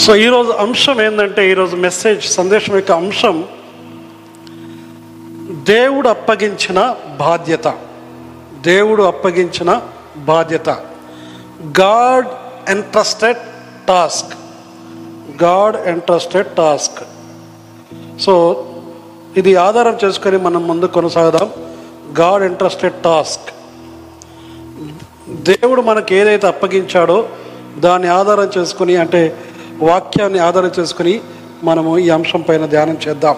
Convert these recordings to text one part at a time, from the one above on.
So ఈరోజు అంశం ఏంటంటే ఈరోజు మెసేజ్ సందేశం యొక్క అంశం దేవుడు అప్పగించిన బాధ్యత. దేవుడు అప్పగించిన బాధ్యత. God entrusted task God entrusted task so ఇది ఆధారం చేసుకొని మనం ముందు కొనసాగుదాం. గాడ్ ఇంట్రెస్టెడ్ టాస్క్ దేవుడు మనకు ఏదైతే అప్పగించాడో దాన్ని ఆధారం చేసుకుని అంటే వాక్యాన్ని ఆధారం చేసుకుని మనము ఈ అంశం పైన ధ్యానం చేద్దాం.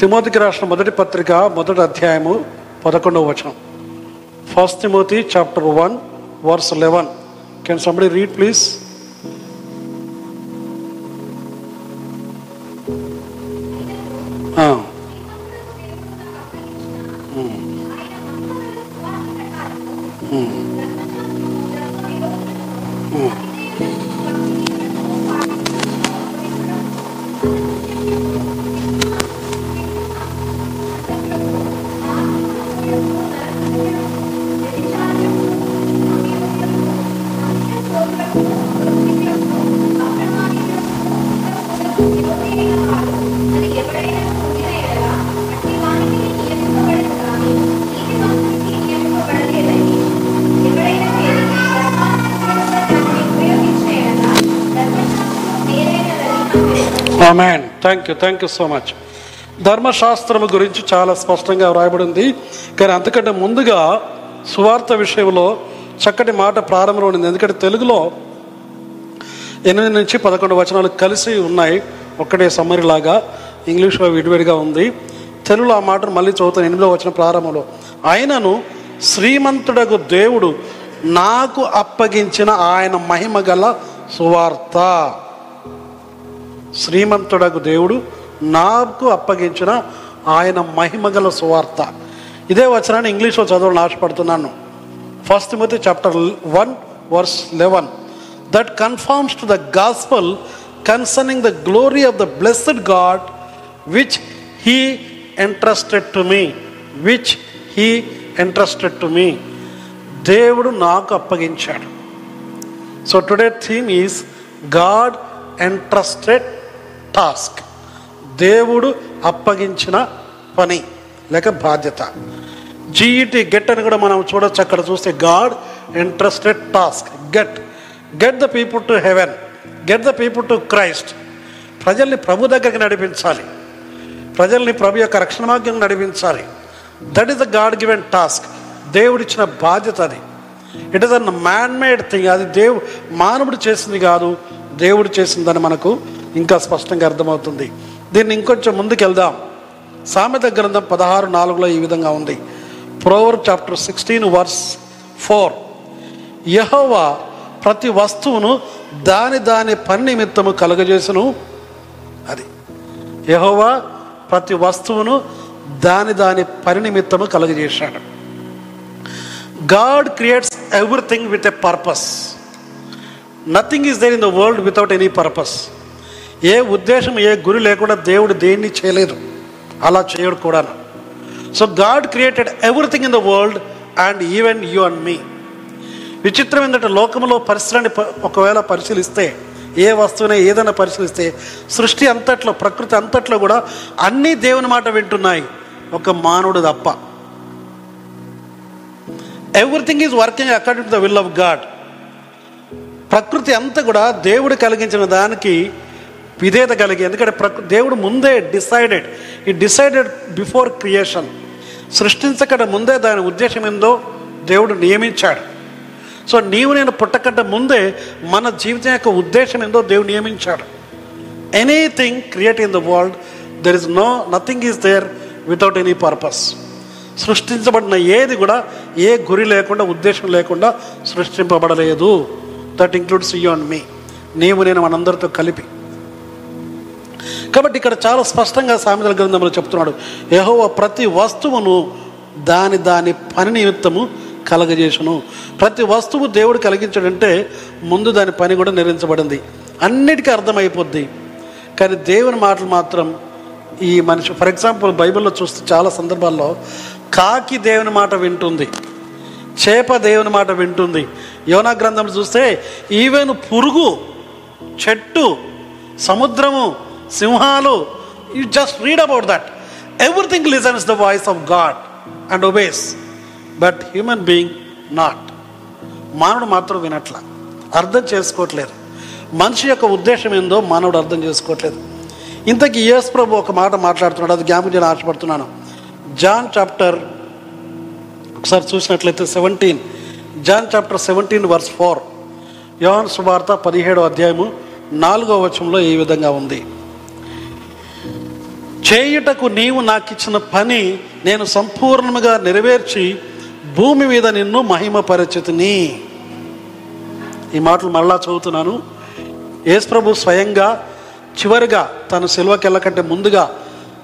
తిమోతికి రాసిన మొదటి పత్రిక మొదటి అధ్యాయము పదకొండవ వచనం. First Timothy chapter one verse eleven can somebody read please thank you thank you so much ధర్మశాస్త్రము గురించి చాలా స్పష్టంగా వ్రాయబడింది. కానీ అంతకంటే ముందుగా సువార్త విషయంలో చక్కటి మాట ప్రారంభంలో ఉంది ఎందుకంటే తెలుగులో ఎనిమిది నుంచి పదకొండు వచనాలు కలిసి ఉన్నాయి. ఒక్కటే సమ్మరి లాగా ఇంగ్లీష్లో విడివిడిగా ఉంది. తెలుగులో ఆ మాటను మళ్ళీ చదువుతాను. ఎనిమిదో వచ్చిన ప్రారంభంలో. ఆయనను శ్రీమంతుడకు దేవుడు నాకు అప్పగించిన ఆయన మహిమ గల సువార్త. శ్రీమంతుడకు దేవుడు నాకు అప్పగించిన ఆయన మహిమగల సువార్త. ఇదే వచనాన్ని ఇంగ్లీష్లో చదవడం ఆశపడుతున్నాను. First Timothy chapter one verse eleven that confirms to the gospel concerning the glory of the blessed God which he entrusted to me which he entrusted to me దేవుడు నాకు అప్పగించాడు. So today theme is God entrusted task దేవుడు అప్పగించిన పని లేక బాధ్యత. జీఈటి get అని కూడా మనం చూడొచ్చు అక్కడ చూస్తే God interested task get get the people to heaven get the people to Christ ప్రజల్ని ప్రభు దగ్గరికి నడిపించాలి. ప్రజల్ని ప్రభు యొక్క రక్షణ మార్గం నడిపించాలి. That is the God given task దేవుడిచ్చిన బాధ్యత అది. It is an man made thing అది దేవు మానవుడు చేసింది కాదు దేవుడు చేసిందని మనకు ఇంకా స్పష్టంగా అర్థమవుతుంది. దీన్ని ఇంకొంచెం ముందుకెళ్దాం. సామెత గ్రంథం పదహారు నాలుగులో ఈ విధంగా ఉంది. Proverbs chapter sixteen verse four యహోవా ప్రతి వస్తువును దాని దాని పని నిమిత్తము కలుగజేసును. అది. యహోవా ప్రతి వస్తువును దాని దాని పని నిమిత్తము కలుగజేశాడు. God creates everything with a purpose nothing is there in the world without any purpose ఏ ఉద్దేశం ఏ గురి లేకుండా దేవుడు దేన్ని చేయలేదు? అలా చేయడు కూడా so God created everything in the world and even you and me విచిత్రం ఏంటంటే లోకంలో పరిసరాన్ని ఒకవేళ పరిశీలిస్తే ఏ వస్తువునే ఏదైనా పరిశీలిస్తే సృష్టి అంతట్లో ప్రకృతి అంతట్లో కూడా అన్నీ దేవుని మాట వింటున్నాయి. ఒక మానవుడు తప్ప. Everything is working according to the will of God ప్రకృతి అంతా కూడా దేవుడు కలిగించిన దానికి విధేయత కలిగి ఎందుకంటే ప్ర దేవుడు ముందే డిసైడెడ్. ఈ డిసైడెడ్ బిఫోర్ క్రియేషన్ సృష్టించకట ముందే దాని ఉద్దేశం ఏందో దేవుడు నియమించాడు. సో నీవు నేను పుట్టకంటే ముందే మన జీవితం యొక్క ఉద్దేశం ఏందో దేవుడు నియమించాడు. Anything create in the world there is no nothing is there without any purpose సృష్టించబడిన ఏది కూడా ఏ గురి లేకుండా ఉద్దేశం లేకుండా సృష్టింపబడలేదు. That includes you and me నీవు నేను మనందరితో కలిపి. కాబట్టి ఇక్కడ చాలా స్పష్టంగా సామెతల గ్రంథంలో చెప్తున్నాడు యహోవ ప్రతి వస్తువును దాని దాని పని నిమిత్తము కలగజేసును. ప్రతి వస్తువు దేవుడు కలిగించాడంటే ముందు దాని పని కూడా నిర్వహించబడింది అన్నిటికీ అర్థమైపోద్ది. కానీ దేవుని మాటలు మాత్రం ఈ మనిషి ఫర్ ఎగ్జాంపుల్ బైబిల్లో చూస్తే చాలా సందర్భాల్లో కాకి దేవుని మాట వింటుంది చేప దేవుని మాట వింటుంది. యోనా గ్రంథం చూస్తే ఈవెన్ పురుగు చెట్టు సముద్రము సింహాలు you just read about that everything listens the voice of God and obeys but human being not మానవుడు మాత్రం వినట్ల. అర్థం చేసుకోవట్లేదు. మనిషి యొక్క ఉద్దేశం ఏందో మానవుడు అర్థం చేసుకోవట్లేదు. ఇంతకీ యేసు ప్రభు ఒక మాట మాట్లాడుతున్నాడు. అది జ్ఞాపకం చేయడం ఆశపడుతున్నాను. జాన్ చాప్టర్ ఒకసారి చూసినట్లయితే seventeen John chapter seventeen verse four. యోహన్ సువార్త పదిహేడో అధ్యాయము నాలుగో వచనంలో ఈ విధంగా ఉంది. చేయుటకు నీవు నాకు ఇచ్చిన పని నేను సంపూర్ణముగా నెరవేర్చి భూమి మీద నిన్ను మహిమపరచితిని. ఈ మాటలు మళ్ళా చదువుతున్నాను. యేసుప్రభు స్వయంగా చివరిగా తను సిల్వకి వెళ్ళకంటే ముందుగా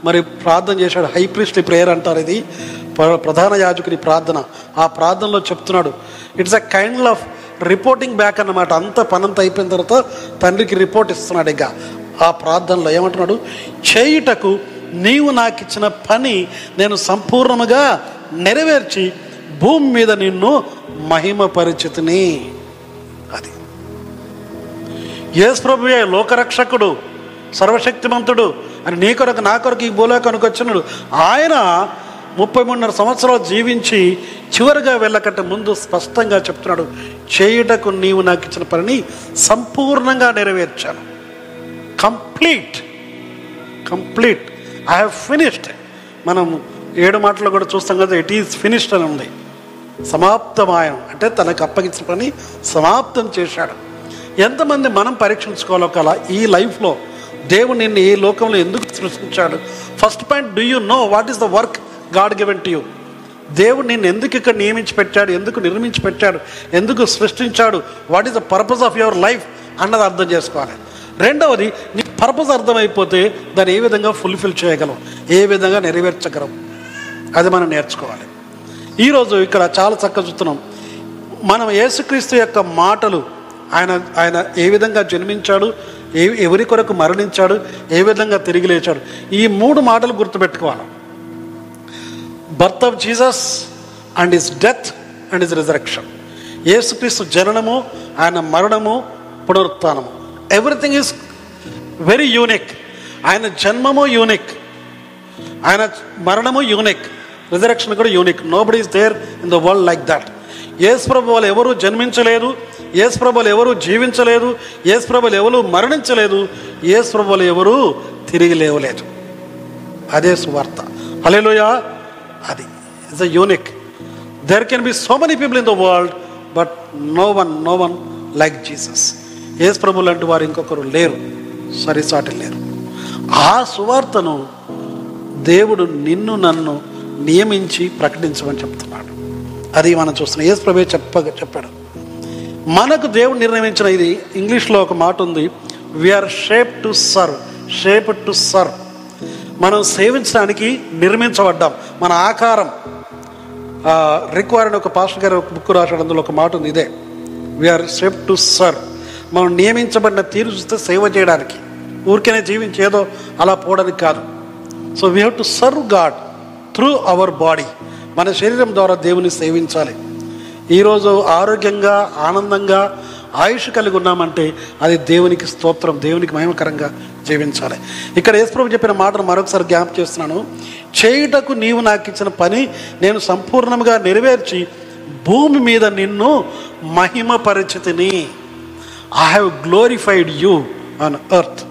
మరి ప్రార్థన చేశాడు. హైప్రిస్ట్లీ ప్రేయర్ అంటారు ఇది. ప్ర- ప్రధాన యాజకుని ప్రార్థన. ఆ ప్రార్థనలో చెప్తున్నాడు. It's a kind of reporting back అన్నమాట. అంత పనంత అయిపోయిన తర్వాత తండ్రికి రిపోర్ట్ ఇస్తున్నాడు ఇక. ఆ ప్రార్థనలో ఏమంటున్నాడు? చేయుటకు నీవు నాకు ఇచ్చిన పని నేను సంపూర్ణముగా నెరవేర్చి భూమి మీద నిన్ను మహిమపరిచితిని. అది. యేసు ప్రభుయే లోకరక్షకుడు సర్వశక్తిమంతుడు అని నీ కొరకు నా కొరకు ఈ భూలోకానికి వచ్చినాడు. ఆయన ముప్పై మూడున్నర సంవత్సరాలు జీవించి చివరిగా వెళ్ళకంటే ముందు స్పష్టంగా చెప్తున్నాడు చేయుటకు నీవు నాకు ఇచ్చిన పనిని సంపూర్ణంగా నెరవేర్చాను. Complete complete. I have finished మనం ఏడు మాటలు కూడా చూస్తాం కదా ఇట్ ఈస్ ఫినిష్డ్ అని ఉంది. సమాప్తమాయం. అంటే తనకు అప్పగించిన పని సమాప్తం చేశాడు. ఎంతమంది మనం పరీక్షించుకోవాలో కల ఈ లైఫ్లో దేవుడు నిన్ను ఈ లోకంలో ఎందుకు సృష్టించాడు? First point do you know what is the work God given to you దేవుడు నిన్ను ఎందుకు ఇక్కడ నియమించి పెట్టాడు? ఎందుకు నిర్మించి పెట్టాడు? ఎందుకు సృష్టించాడు? What is the purpose of your life అన్నది అర్థం చేసుకోవాలి. రెండవది నీ పర్పస్ అర్థమైపోతే దాన్ని ఏ విధంగా ఫుల్ఫిల్ చేయగలం? ఏ విధంగా నెరవేర్చగలం? అది మనం నేర్చుకోవాలి. ఈరోజు ఇక్కడ చాలా చక్కగా చూస్తున్నాం. మనం యేసుక్రీస్తు యొక్క మాటలు ఆయన ఆయన ఏ విధంగా జన్మించాడు ఏ ఎవరి కొరకు మరణించాడు ఏ విధంగా తిరిగి లేచాడు ఈ మూడు మాటలు గుర్తుపెట్టుకోవాలి. Birth of Jesus and his death and his resurrection. యేసుక్రీస్తు జననము ఆయన మరణము పునరుత్నము ఎవ్రీథింగ్ ఈస్ వెరీ యూనిక్ ఆయన జన్మము యూనిక్ ఆయన మరణము యూనిక్ రిజరక్షన్ కూడా unique nobody is there in the world like that యేసు వాళ్ళు ఎవరు జన్మించలేదు. ఏసుప్రభులు ఎవరు జీవించలేదు. ఏసుప్రభులు ఎవరు మరణించలేదు. ఏసుప్రభులు ఎవరు తిరిగి లేవలేదు. అదే సువార్త. హలేలోయా అది it's a unique there can be so many people in the world but no one no one like Jesus యేసు ప్రభు లాంటి వారు ఇంకొకరు లేరు. సరిసాటి లేరు. ఆ సువార్తను దేవుడు నిన్ను నన్ను నియమించి ప్రకటించమని చెప్తున్నాడు. అది మనం చూస్తున్నాం. యేసు ప్రభు చెప్ప చెప్పాడు. మనకు దేవుడు నిర్ణయించిన ఇది ఇంగ్లీష్లో ఒక మాట ఉంది. We are shape to serve shape to serve మనం సేవించడానికి నిర్మించబడ్డాం. మన ఆకారం రిక్వైర్డ్ ఒక పాస్టర్ గారు ఒక బుక్ రాశాడు. అందులో ఒక మాట ఉంది ఇదే. వీఆర్ షేప్ టు సర్వ్ మనం నియమించబడిన తీరు చూస్తే సేవ చేయడానికి. ఊరికనే జీవించి ఏదో అలా పోవడానికి కాదు. So we have to serve God through our body మన శరీరం ద్వారా దేవుని సేవించాలి. ఈరోజు ఆరోగ్యంగా ఆనందంగా ఆయుష్ కలిగి ఉన్నామంటే అది దేవునికి స్తోత్రం దేవునికి మహిమకరంగా జీవించాలి. ఇక్కడ యేసుప్రభు చెప్పిన మాటను మరొకసారి జ్ఞాపం చేస్తున్నాను. చేయుటకు నీవు నాకు ఇచ్చిన పని నేను సంపూర్ణంగా నెరవేర్చి భూమి మీద నిన్ను మహిమపరిచితిని. I have glorified you on earth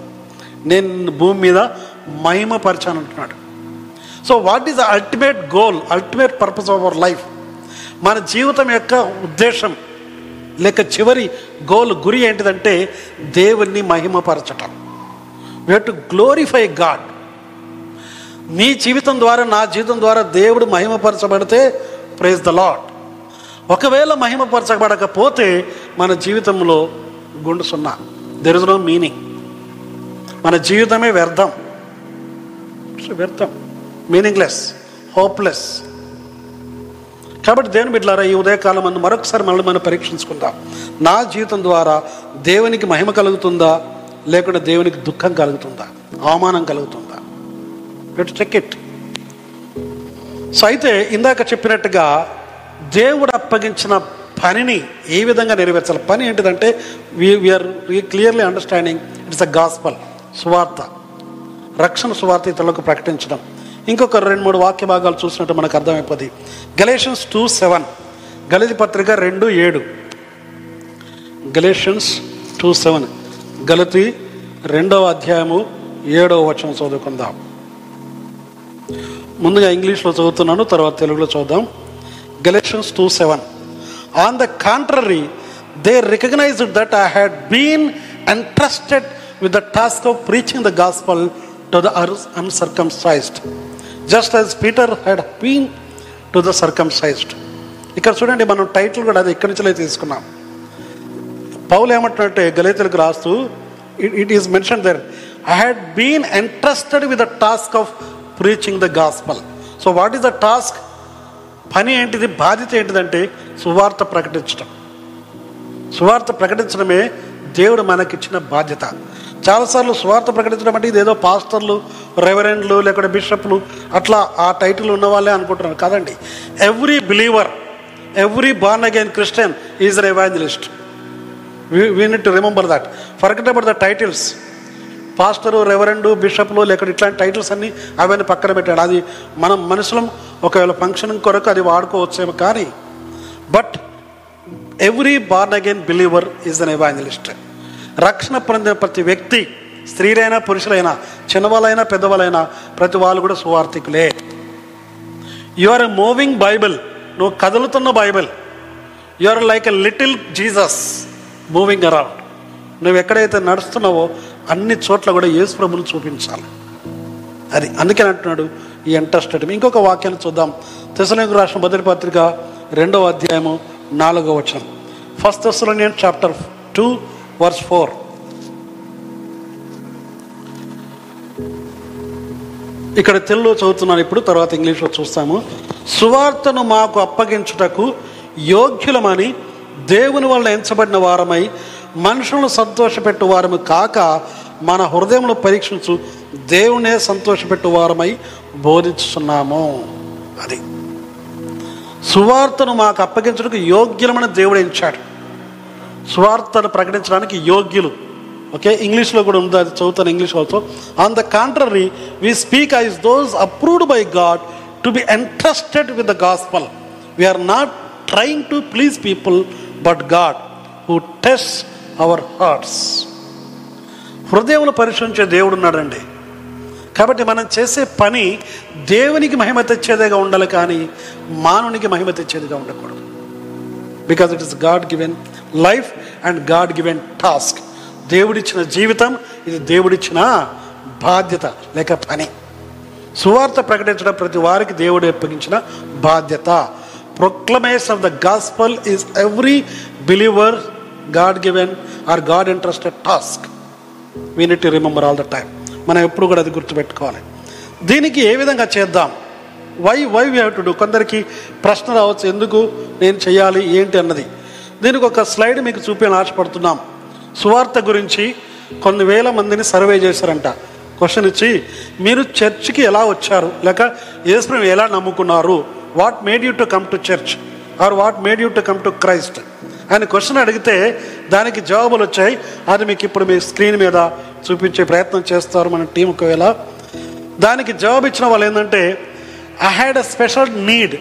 నేను భూమి మీద మహిమపరచాను అంటున్నాడు. So what is the ultimate goal ultimate purpose of our life మన జీవితం యొక్క ఉద్దేశం లేక చివరి గోల్ గురి ఏంటిదంటే దేవుణ్ణి మహిమపరచటం. వీ టు గ్లోరిఫై గాడ్ నీ జీవితం ద్వారా నా జీవితం ద్వారా దేవుడు మహిమపరచబడితే ప్రేజ్ ద లాడ్ ఒకవేళ మహిమపరచబడకపోతే మన జీవితంలో గుండు సున్నా. దెర్ ఇస్ నో మీనింగ్ మన జీవితమే వ్యర్థం. వ్యర్థం. మీనింగ్లెస్ హోప్లెస్ కాబట్టి దేవుని బిడ్డలారా ఈ ఉదయకాలం మనం మరొకసారి మళ్ళీ మనం పరీక్షించుకుందాం. నా జీవితం ద్వారా దేవునికి మహిమ కలుగుతుందా? లేకుంటే దేవునికి దుఃఖం కలుగుతుందా? అవమానం కలుగుతుందా? ఇట్ చెక్ ఇట్ సో అయితే ఇందాక చెప్పినట్టుగా దేవుడు అప్పగించిన పనిని ఏ విధంగా నెరవేర్చాలి? పని ఏంటిదంటే we are clearly understanding it's a gospel సువార్త. రక్షణ సువార్త ఇతరులకు ప్రకటించడం. ఇంకొక రెండు మూడు వాక్య భాగాలు చూసినట్టు మనకు అర్థమైపోద్ది. గలేషన్స్ టూ సెవెన్ గలిది పత్రిక రెండు ఏడు. గలేషన్స్ టూ సెవెన్ గలతి రెండవ అధ్యాయము ఏడవ వచనం చదువుకుందాం. ముందుగా ఇంగ్లీష్లో చదువుతున్నాను తర్వాత తెలుగులో చూద్దాం. Galatians two seven on the contrary they recognized that I had been entrusted with the task of preaching the gospel to the uncircumcised, just as Peter had been to the circumcised. ఇక్కడ చూడండి మనం title కూడా అది ఇక్కడి నుంచే తీసుకున్నాం పౌలు ఏమంటున్నట్టే గలితులకు రాస్తూ it is mention there I had been entrusted with the task of preaching the gospel so what is the task పని ఏంటిది బాధ్యత ఏంటిదంటే సువార్త ప్రకటించడం సువార్త ప్రకటించడమే దేవుడు మనకిచ్చిన బాధ్యత. చాలాసార్లు సువార్త ప్రకటించడం అంటే ఇదేదో పాస్టర్లు రెవరెండ్లు లేకపోతే బిషప్లు అట్లా ఆ టైటిల్ ఉన్నవాళ్ళే అనుకుంటున్నారు. కాదండి every believer every born again Christian is an evangelist. We need to remember that. Forget about the titles pastor reverend బిషప్లు లేకపోతే ఇట్లాంటి టైటిల్స్ అన్నీ అవన్నీ పక్కన పెట్టాడు. అది మనం మనుషులం ఒకవేళ ఫంక్షన్ కొరకు అది వాడుకోవచ్చేమో కానీ but every born again believer is an evangelist. రక్షణ పొందిన ప్రతి వ్యక్తి స్త్రీలైనా పురుషులైనా చిన్నవాళ్ళైనా పెద్దవాళ్ళైనా ప్రతి వాళ్ళు కూడా సువార్థికులే. You are a moving Bible నువ్వు కదులుతున్న Bible you are like a little Jesus moving around నువ్వు ఎక్కడైతే నడుస్తున్నావో అన్ని చోట్ల కూడా యేసు ప్రభుని చూపించాలి. అది అందుకని అంటున్నాడు ఈ ఇంట్రెస్టెడ్ ఇంకొక వాక్యాన్ని చూద్దాం. తెసలేకు రాష్ట్ర మొదటి పత్రిక రెండవ అధ్యాయము నాలుగవ వచనం. First Thessalonian chapter two verse four ఇక్కడ తెలుగులో చదువుతున్నాను ఇప్పుడు తర్వాత ఇంగ్లీష్లో చూస్తాము. సువార్తను మాకు అప్పగించుటకు యోగ్యులమని దేవుని వల్ల ఎంచబడిన వారమై మనుషులను సంతోషపెట్టువారము కాక మన హృదయంలో పరీక్షించు దేవునే సంతోషపెట్టువారమై వారమై అది. సువార్తను మాకు అప్పగించడానికి యోగ్యులమని దేవుడు ఎంచాడు సువార్తను ప్రకటించడానికి యోగ్యులు. ఓకే ఇంగ్లీష్లో కూడా ఉంది అది చదువుతాను English also on the contrary we speak as those approved by God to be entrusted with the gospel we are not trying to please people but God who test our hearts. హృదయంలో పరిశీలించే దేవుడు ఉన్నాడండి. కాబట్టి మనం చేసే పని దేవునికి మహిమ తెచ్చేదిగా ఉండాలి కానీ మానవునికి మహిమ తెచ్చేదిగా ఉండకూడదు. Because it is God given life and God given task దేవుడిచ్చిన జీవితం ఇది దేవుడిచ్చిన బాధ్యత లేక పని. సువార్త ప్రకటించడం ప్రతి వారికి దేవుడు అప్పగించిన బాధ్యత. Proclamation of the gospel is every believer God given or God interested task we need to remember all the time మనం ఎప్పుడు కూడా అది గుర్తుపెట్టుకోవాలి. దీనికి ఏ విధంగా చేద్దాం? Why why we have to do కొందరికి ప్రశ్న రావచ్చు ఎందుకు నేను చేయాలి ఏంటి అన్నది. దీనికి ఒక స్లైడ్ మీకు చూపించాలని ఆశపడుతున్నాం. సువార్త గురించి కొన్ని వేల మందిని సర్వే చేశారంట. క్వశ్చన్ ఇచ్చి మీరు చర్చ్కి ఎలా వచ్చారు? లేక యేసుని ఎలా నమ్ముకున్నారు? What made you to come to church or what made you to come to Christ అని క్వశ్చన్ అడిగితే దానికి జవాబులు వచ్చాయి. అది మీకు ఇప్పుడు మీ స్క్రీన్ మీద చూపించే ప్రయత్నం చేస్తారు మన టీం ఒకవేళ. దానికి జవాబు ఇచ్చిన వాళ్ళు ఏంటంటే I had a special need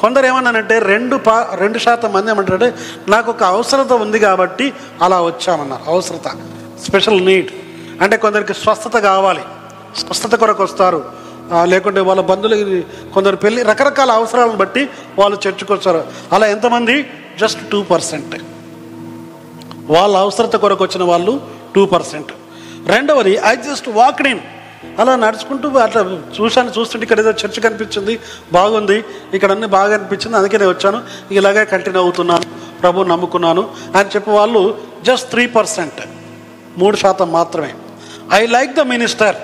కొందరు ఏమన్నానంటే రెండు పా రెండు శాతం మంది ఏమంటారంటే నాకు ఒక అవసరత ఉంది కాబట్టి అలా వచ్చామన్నారు. అవసరత స్పెషల్ నీడ్ అంటే కొందరికి స్వస్థత కావాలి. స్వస్థత కొరకు వస్తారు. లేకుంటే వాళ్ళ బంధువులు కొందరు పెళ్ళి రకరకాల అవసరాలను బట్టి వాళ్ళు చర్చకు వస్తారు అలా ఎంతమంది? Just two percent. వాళ్ళ అవసరత కొరకు వచ్చిన వాళ్ళు టూ పర్సెంట్. రెండవది ఐ జస్ట్ వాక్డ్ ఇన్ అలా నడుచుకుంటూ అట్లా చూశాను చూస్తుంటే ఇక్కడ ఏదో చర్చ్ కనిపించింది బాగుంది ఇక్కడ అన్ని బాగా అనిపించింది అందుకే నేను వచ్చాను ఇలాగే కంటిన్యూ అవుతున్నాను ప్రభు నమ్ముకున్నాను అని చెప్పే వాళ్ళు జస్ట్ త్రీ పర్సెంట్ మూడు శాతం మాత్రమే. ఐ లైక్ ద మినిస్టర్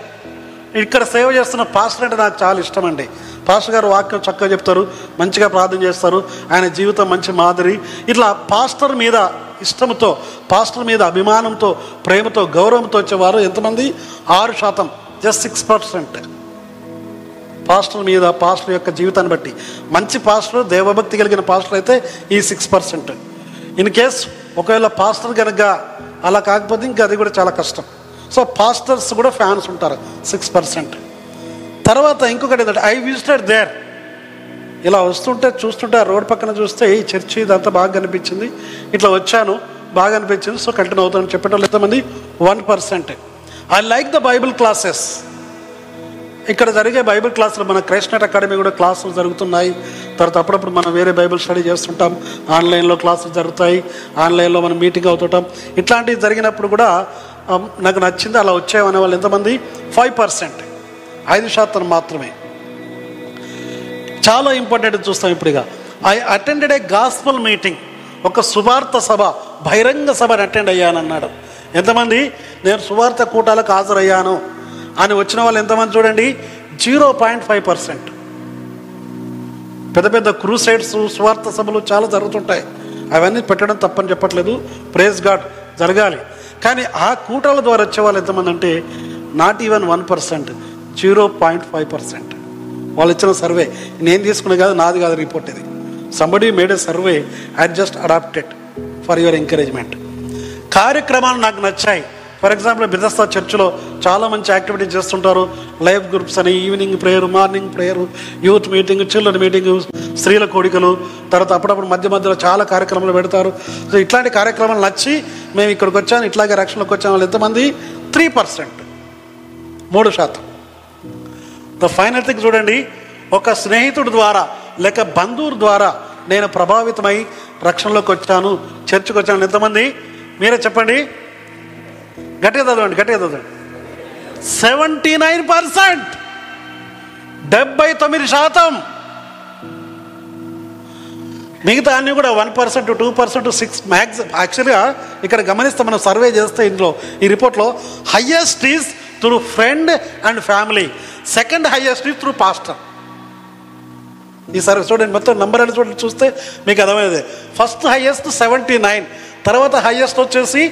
ఇక్కడ సేవ చేస్తున్న పాస్టర్ అంటే నాకు చాలా ఇష్టం అండి పాస్టర్ గారు వాక్యం చక్కగా చెప్తారు మంచిగా ప్రార్థన చేస్తారు ఆయన జీవితం మంచి మాదిరి. ఇట్లా పాస్టర్ మీద ఇష్టంతో పాస్టర్ మీద అభిమానంతో ప్రేమతో గౌరవంతో వచ్చేవారు ఎంతమంది? ఆరు శాతం జస్ట్ సిక్స్ పర్సెంట్ పాస్టర్ మీద పాస్టర్ యొక్క జీవితాన్ని బట్టి. మంచి పాస్టర్ దేవభక్తి కలిగిన పాస్టర్ అయితే ఈ సిక్స్ పర్సెంట్ ఇన్ కేస్ ఒకవేళ పాస్టర్ కనుక అలా కాకపోతే ఇంకా అది కూడా చాలా కష్టం. సో పాస్టర్స్ కూడా ఫ్యాన్స్ ఉంటారు సిక్స్ పర్సెంట్. తర్వాత ఇంకొకటి ఏంటంటే ఐ విజిటెడ్ దేర్. ఇలా వస్తుంటే చూస్తుంటే రోడ్ పక్కన చూస్తే ఈ చర్చి ఇదంతా బాగా కనిపించింది. ఇట్లా వచ్చాను బాగా అనిపించింది సో కంటిన్యూ అవుతాను చెప్పేటోళ్ళు ఎంతమంది? One percent. I like the Bible classes. ఇక్కడ జరిగే బైబిల్ క్లాసులు మన క్రైస్ట్నెట్ అకాడమీ కూడా క్లాసులు జరుగుతున్నాయి. తర్వాత అప్పుడప్పుడు మనం వేరే బైబిల్ స్టడీ చేస్తుంటాం. ఆన్లైన్లో క్లాసులు జరుగుతాయి. ఆన్లైన్లో మనం మీటింగ్ అవుతుంటాం. ఇట్లాంటివి జరిగినప్పుడు కూడా నాకు నచ్చింది అలా వచ్చాయనే వాళ్ళు ఎంతమంది? Five percent. ఐదు శాతం మాత్రమే. చాలా ఇంపార్టెంట్ చూస్తాం ఇప్పుడుగా. I attended a gospel meeting. ఒక సువార్త సభ బహిరంగ సభని అటెండ్ అయ్యానన్నాడు ఎంతమంది? నేను సువార్త కూటాలకు హాజరయ్యాను. అని వచ్చిన వాళ్ళు ఎంతమంది చూడండి? Zero point five percent. పెద్ద పెద్ద క్రూసైడ్స్ స్వార్థ సభలు చాలా జరుగుతుంటాయి. అవన్నీ పెట్టడం తప్పని చెప్పట్లేదు. ప్రేజ్ గాడ్ జరగాలి. కానీ ఆ కూటల ద్వారా వచ్చే వాళ్ళు ఎంతమంది అంటే not even one percent zero point five percent వాళ్ళు ఇచ్చిన సర్వే నేను తీసుకునే కాదు నాది కాదు రిపోర్ట్ ఇది. Somebody made a survey I just adapted for your encouragement కార్యక్రమాలు నాకు నచ్చాయి. ఫర్ ఎగ్జాంపుల్ బిదస్తా చర్చిలో చాలా మంచి యాక్టివిటీ చేస్తుంటారు. లైవ్ గ్రూప్స్ అని evening prayer morning prayer youth meeting children meeting స్త్రీల కోడికలు తర్వాత అప్పుడప్పుడు మధ్య మధ్యలో చాలా కార్యక్రమాలు పెడతారు. సో ఇట్లాంటి కార్యక్రమాలు నచ్చి మేము ఇక్కడికి వచ్చాను ఇట్లాగే రక్షణలోకి వచ్చాను వాళ్ళు ఎంతమంది? త్రీ పర్సెంట్ మూడు శాతం. ద ఫైనల్ థింగ్ చూడండి ఒక స్నేహితుడి ద్వారా లేక బంధువు ద్వారా నేను ప్రభావితమై రక్షణలోకి వచ్చాను చర్చికి వచ్చాను ఎంతమంది? మీరే చెప్పండి. గట్టిగా చదవండి గట్టిగా చదవండి. సెవెంటీ నైన్ పర్సెంట్ డెబ్బై తొమ్మిది శాతం. మిగతా అన్ని కూడా one percent two percent six max. యాక్చువల్గా ఇక్కడ గమనిస్తే మనం సర్వే చేస్తే ఇందులో ఈ రిపోర్ట్లో highest is through friend and family second highest is through pastor ఈ సర్వే చూడండి మొత్తం నంబర్ అని చూడండి చూస్తే మీకు అర్థమైంది ఫస్ట్ హయ్యెస్ట్ సెవెంటీ నైన్ తర్వాత హయ్యెస్ట్ వచ్చేసి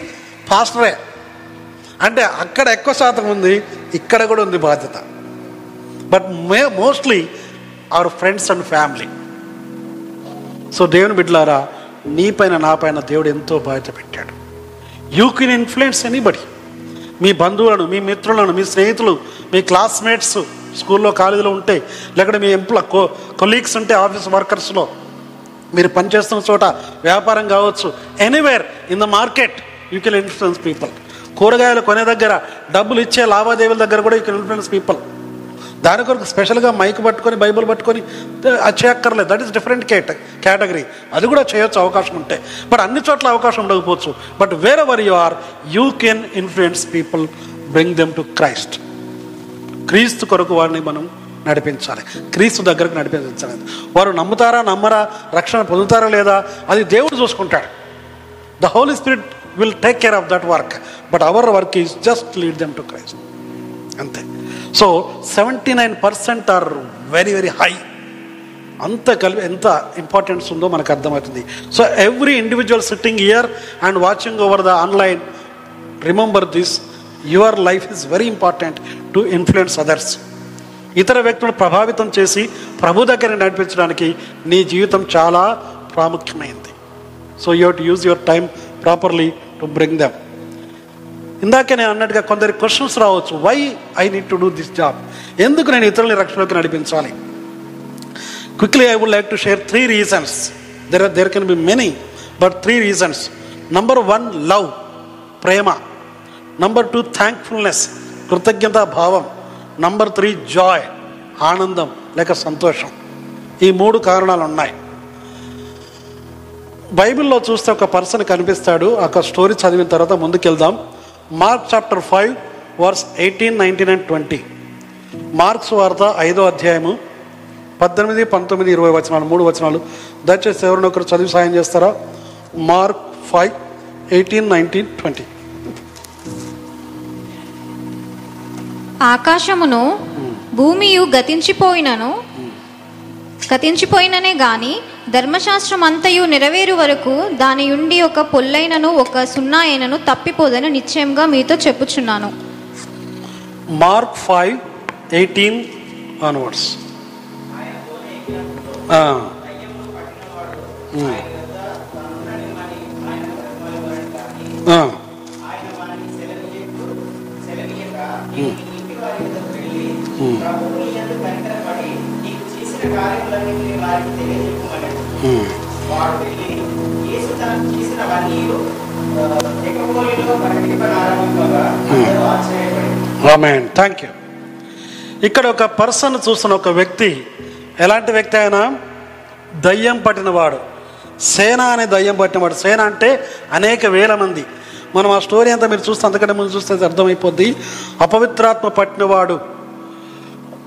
పాస్టరే అంటే అక్కడ ఎక్కువ శాతం ఉంది ఇక్కడ కూడా ఉంది బాధ్యత. But may mostly our friends and family so దేవుని బిడ్డలారా నీ పైన నా పైన దేవుడు ఎంతో బాధ్యత పెట్టాడు. యూ కెన్ ఇన్ఫ్లుయెన్స్ ఎనీబడి మీ బంధువులను మీ మిత్రులను మీ స్నేహితులు మీ క్లాస్మేట్స్ స్కూల్లో కాలేజీలో ఉంటే లేకపోతే మీ ఎంప్ల కో కొలీగ్స్ ఉంటే ఆఫీస్ వర్కర్స్లో మీరు పనిచేస్తున్న చోట వ్యాపారం కావచ్చు anywhere in the market you can influence people కూరగాయలు కొనే దగ్గర డబ్బులు ఇచ్చే లావాదేవీల దగ్గర కూడా యూ ఇన్ఫ్లుయెన్స్ పీపుల్ దాని కొరకు స్పెషల్గా మైక్ పట్టుకొని బైబిల్ పట్టుకొని అది చేయక్కర్లేదు. దట్ ఈస్ డిఫరెంట్ కేట కేటగిరీ అది కూడా చేయొచ్చు అవకాశం ఉంటే. బట్ అన్ని చోట్ల అవకాశం ఉండకపోవచ్చు. But wherever you are you can influence people bring them to Christ క్రీస్తు కొరకు వారిని మనం నడిపించాలి. క్రీస్తు దగ్గరకు నడిపించాలి. వారు నమ్ముతారా నమ్మరా రక్షణ పొందుతారా లేదా అది దేవుడు చూసుకుంటాడు. The Holy Spirit will take care of that work but our work is just lead them to Christ అంతే. So seventy nine percent are very very high అంత కలిపి ఎంత ఇంపార్టెన్స్ ఉందో మనకు అర్థమవుతుంది. So every individual sitting here and watching over the online remember this your life is very important to influence others ఇతర వ్యక్తులను ప్రభావితం చేసి ప్రభు దగ్గర నడిపించడానికి నీ జీవితం చాలా ప్రాముఖ్యమైంది. So you to use your time properly to bring them ఇందాకే నేను అన్నట్టుగా కొందరి క్వశ్చన్స్ రావచ్చు. Why I need to do this job ఎందుకు నేను ఇతరులని రక్షణలోకి నడిపించాలి? Quickly I would like to share three reasons there there can be many but three reasons number one love Prema number two thankfulness కృతజ్ఞత భావం. Number three Joy ఆనందం లేక సంతోషం. ఈ మూడు కారణాలు ఉన్నాయి. బైబిల్లో చూస్తే ఒక పర్సన్ కనిపిస్తాడు ఒక స్టోరీ చదివిన తర్వాత ముందుకెళ్దాం. Mark chapter five verse eighteen nineteen and twenty. Mark's వార్త ఐదో అధ్యాయము పద్దెనిమిది పంతొమ్మిది ఇరవై వచనాలు మూడు వచనాలు. దయచేసి ఎవరిని ఒకరు చదివి సాయం చేస్తారా? Mark five eighteen nineteen twenty. ఆకాశమును భూమియు గతించిపోయినను గతించిపోయిననే గాని ధర్మశాస్త్రం అంతయు నెరవేరు వరకు దాని నుండి ఒక పొల్లైనను ఒక సున్నా అయినను తప్పిపోదని నిశ్చయంగా మీతో చెప్పుచున్నాను. Mark five eighteen onwards. ఆ. ఉమ్. వెళ్ళి యేసు తనకు చేసినవన్నీ ఆమెన్ థ్యాంక్ యూ ఇక్కడ ఒక పర్సన్ చూస్తున్న ఒక వ్యక్తి ఎలాంటి వ్యక్తి అయినా దయ్యం పట్టినవాడు సేన అనే దయ్యం పట్టినవాడు సేన అంటే అనేక వేల మంది. మనం ఆ స్టోరీ అంతా మీరు చూస్తే అంతకంటే ముందు చూస్తే అర్థమైపోద్ది. అపవిత్రాత్మ పట్టినవాడు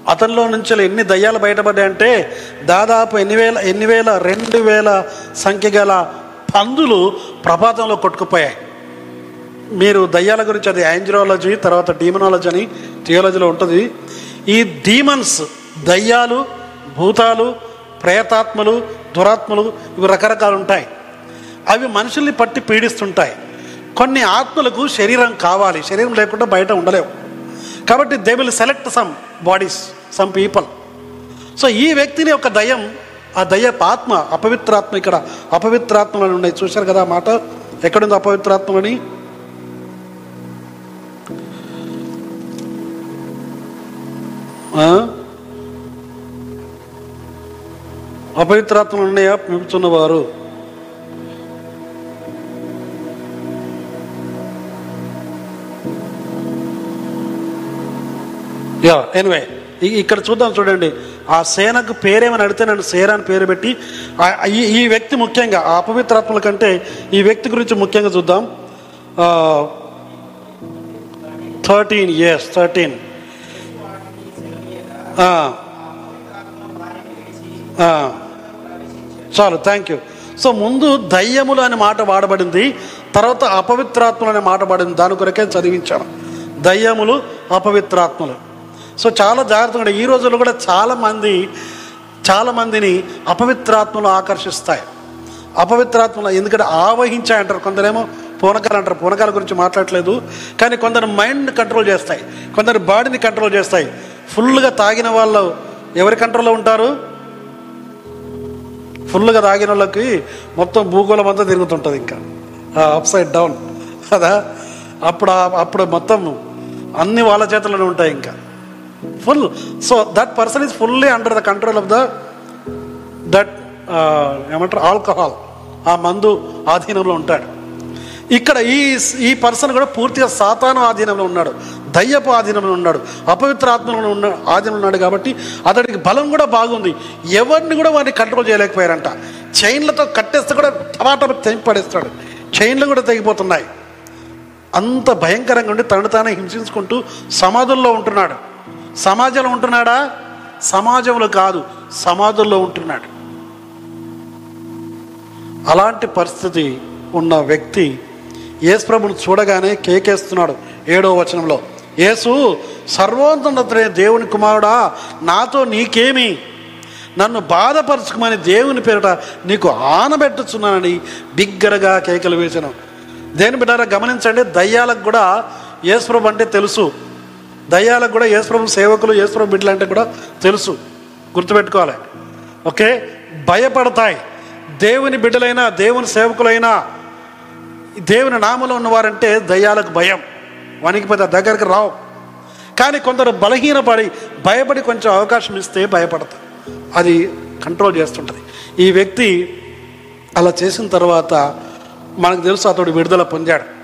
అతనిలో నుంచి ఎన్ని దయ్యాలు బయటపడ్డాయంటే దాదాపు ఎన్ని వేల ఎన్ని వేల రెండు వేల సంఖ్య గల పందులు ప్రపాతంలో కొట్టుకుపోయాయి. మీరు దయ్యాల గురించి అది యాంజిరాలజీ తర్వాత డీమనాలజీ అని థియాలజీలో ఉంటుంది. ఈ డీమన్స్ దయ్యాలు భూతాలు ప్రేతాత్మలు దురాత్మలు ఇవి రకరకాలు ఉంటాయి. అవి మనుషుల్ని పట్టి పీడిస్తుంటాయి. కొన్ని ఆత్మలకు శరీరం కావాలి. శరీరం లేకుండా బయట ఉండలేవు. కాబట్టి they will select some bodies some people so ఈ వ్యక్తిని ఒక దయం ఆ దయ్యపు ఆత్మ అపవిత్రాత్మ ఇక్కడ అపవిత్రాత్మలు ఉన్నాయి. చూశారు కదా మాట? ఎక్కడుంది అపవిత్రాత్మలని అపవిత్రాత్మలు ఉన్నాయా? పిలుపుతున్నవారు యా ఎనివే ఇక్కడ చూద్దాం చూడండి. ఆ సేనకు పేరేమని అడిగితే నన్ను సేన అని పేరు పెట్టి ఈ ఈ వ్యక్తి ముఖ్యంగా ఆ అపవిత్రాత్మల కంటే ఈ వ్యక్తి గురించి ముఖ్యంగా చూద్దాం. థర్టీన్ ఇయర్స్ థర్టీన్ చాలు థ్యాంక్ యూ సో ముందు దయ్యములు అనే మాట వాడబడింది తర్వాత అపవిత్రాత్మలు అనే మాట పడింది దాని కొరకే చదివించాను. దయ్యములు అపవిత్రాత్మలు. సో చాలా జాగ్రత్తగా ఈ రోజుల్లో కూడా చాలామంది చాలామందిని అపవిత్రాత్మలు ఆకర్షిస్తాయి. అపవిత్రాత్మలు ఎందుకంటే ఆవహించాయి అంటారు కొందరేమో పూనకాలు అంటారు. పూనకాల గురించి మాట్లాడలేదు కానీ కొందరు మైండ్ కంట్రోల్ చేస్తాయి. కొందరు బాడీని కంట్రోల్ చేస్తాయి. ఫుల్గా తాగిన వాళ్ళు ఎవరి కంట్రోల్లో ఉంటారు? ఫుల్గా తాగిన వాళ్ళకి మొత్తం భూగోళం అంతా తిరుగుతుంటుంది ఇంకా. అప్ సైడ్ డౌన్ కదా? అప్పుడు అప్పుడు మొత్తం అన్ని వాళ్ళ చేతుల్లోనే ఉంటాయి ఇంకా. Full so that person is fully under the control of the that ఏమంటారు ఆల్కహాల్ ఆ మందు ఆధీనంలో ఉంటాడు. ఇక్కడ ఈ ఈ పర్సన్ కూడా పూర్తిగా సాతాను ఆధీనంలో ఉన్నాడు. దయ్యపు ఆధీనంలో ఉన్నాడు. అపవిత్ర ఆత్మలో ఉన్న ఆధీనంలో ఉన్నాడు కాబట్టి అతడికి బలం కూడా బాగుంది. ఎవరిని కూడా వాడిని కంట్రోల్ చేయలేకపోయారంట. చైన్లతో కట్టేస్తే కూడా టమాటా తెంపి పడేస్తాడు. చైన్లు కూడా తెగిపోతున్నాయి. అంత భయంకరంగా ఉండి తను తానే హింసించుకుంటూ సమాధుల్లో ఉంటున్నాడు. సమాజంలో ఉంటున్నాడా? సమాజంలో కాదు సమాజంలో ఉంటున్నాడు. అలాంటి పరిస్థితి ఉన్న వ్యక్తి యేసు ప్రభుని చూడగానే కేకేస్తున్నాడు ఏడో వచనంలో. యేసు సర్వోన్నతుడే దేవుని కుమారుడా నాతో నీకేమి? నన్ను బాధపరచుకోమని దేవుని పేరిట నీకు ఆనబెట్టుచున్నానని బిగ్గరగా కేకలు వేసాను దేని బిడ్డారా గమనించండి దయ్యాలకు కూడా యేసుప్రభు అంటే తెలుసు. దయ్యాలకు కూడా యేసుప్రభు సేవకులు యేసుప్రభు బిడ్డలు అంటే కూడా తెలుసు. గుర్తుపెట్టుకోవాలి. ఓకే? భయపడతాయి. దేవుని బిడ్డలైనా దేవుని సేవకులైనా దేవుని నామలో ఉన్నవారంటే దయ్యాలకు భయం. వణికిపోతే దగ్గరికి రావు. కానీ కొందరు బలహీనపడి భయపడి కొంచెం అవకాశం ఇస్తే భయపడతారు. అది కంట్రోల్ చేస్తుంటుంది. ఈ వ్యక్తి అలా చేసిన తర్వాత మనకు తెలుసు అతడు విడుదల పొందాడు.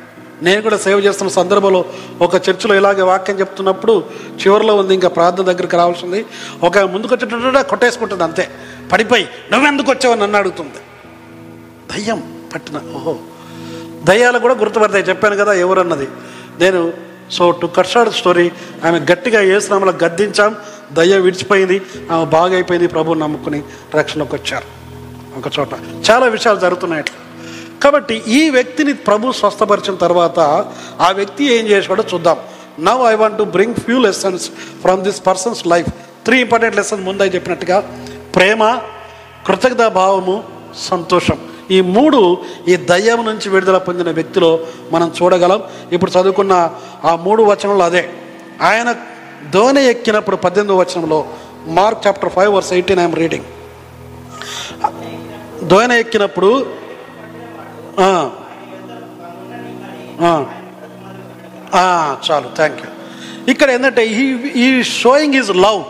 నేను కూడా సేవ చేస్తున్న సందర్భంలో ఒక చర్చిలో ఇలాగే వాక్యం చెప్తున్నప్పుడు చివరిలో ఉంది ఇంకా ప్రార్థన దగ్గరికి రావాల్సింది. ఒక ముందుకు వచ్చేటట్టు కొట్టేసుకుంటుంది అంతే. పడిపోయి నువ్వెందుకు వచ్చావు? నన్ను అడుగుతుంది. దయ్యం పట్టిన ఓహో. దయ్యాలు కూడా గుర్తుపడతాయి చెప్పాను కదా ఎవరన్నది. నేను సో టు కట్షాడ్ స్టోరీ ఆమె గట్టిగా ఏసునామలో గద్దించాం దయ్యం విడిచిపోయింది ఆమె బాగైపోయింది ప్రభువు ప్రభు నమ్ముకుని రక్షణలోకి వచ్చారు. ఒక చోట. చాలా విషయాలు జరుగుతున్నాయి అట్లా. కాబట్టి ఈ వ్యక్తిని ప్రభు స్వస్థపరిచిన తర్వాత ఆ వ్యక్తి ఏం చేసాడో చూద్దాం. Now I want to bring few lessons from this person's life three important lessons ముందే చెప్పినట్టుగా ప్రేమ కృతజ్ఞత భావము సంతోషం. ఈ మూడు ఈ దయ్యం నుంచి విడుదల పొందిన వ్యక్తిలో మనం చూడగలం. ఇప్పుడు చదువుకున్న ఆ మూడు వచనంలో అదే. ఆయన దోణి ఎక్కినప్పుడు పద్దెనిమిదో వచనంలో Mark chapter five verse eighteen I'm reading దోయన ఎక్కినప్పుడు చాలు థ్యాంక్ యూ ఇక్కడ ఏంటంటే ఈ ఈ షోయింగ్ ఈజ్ లవ్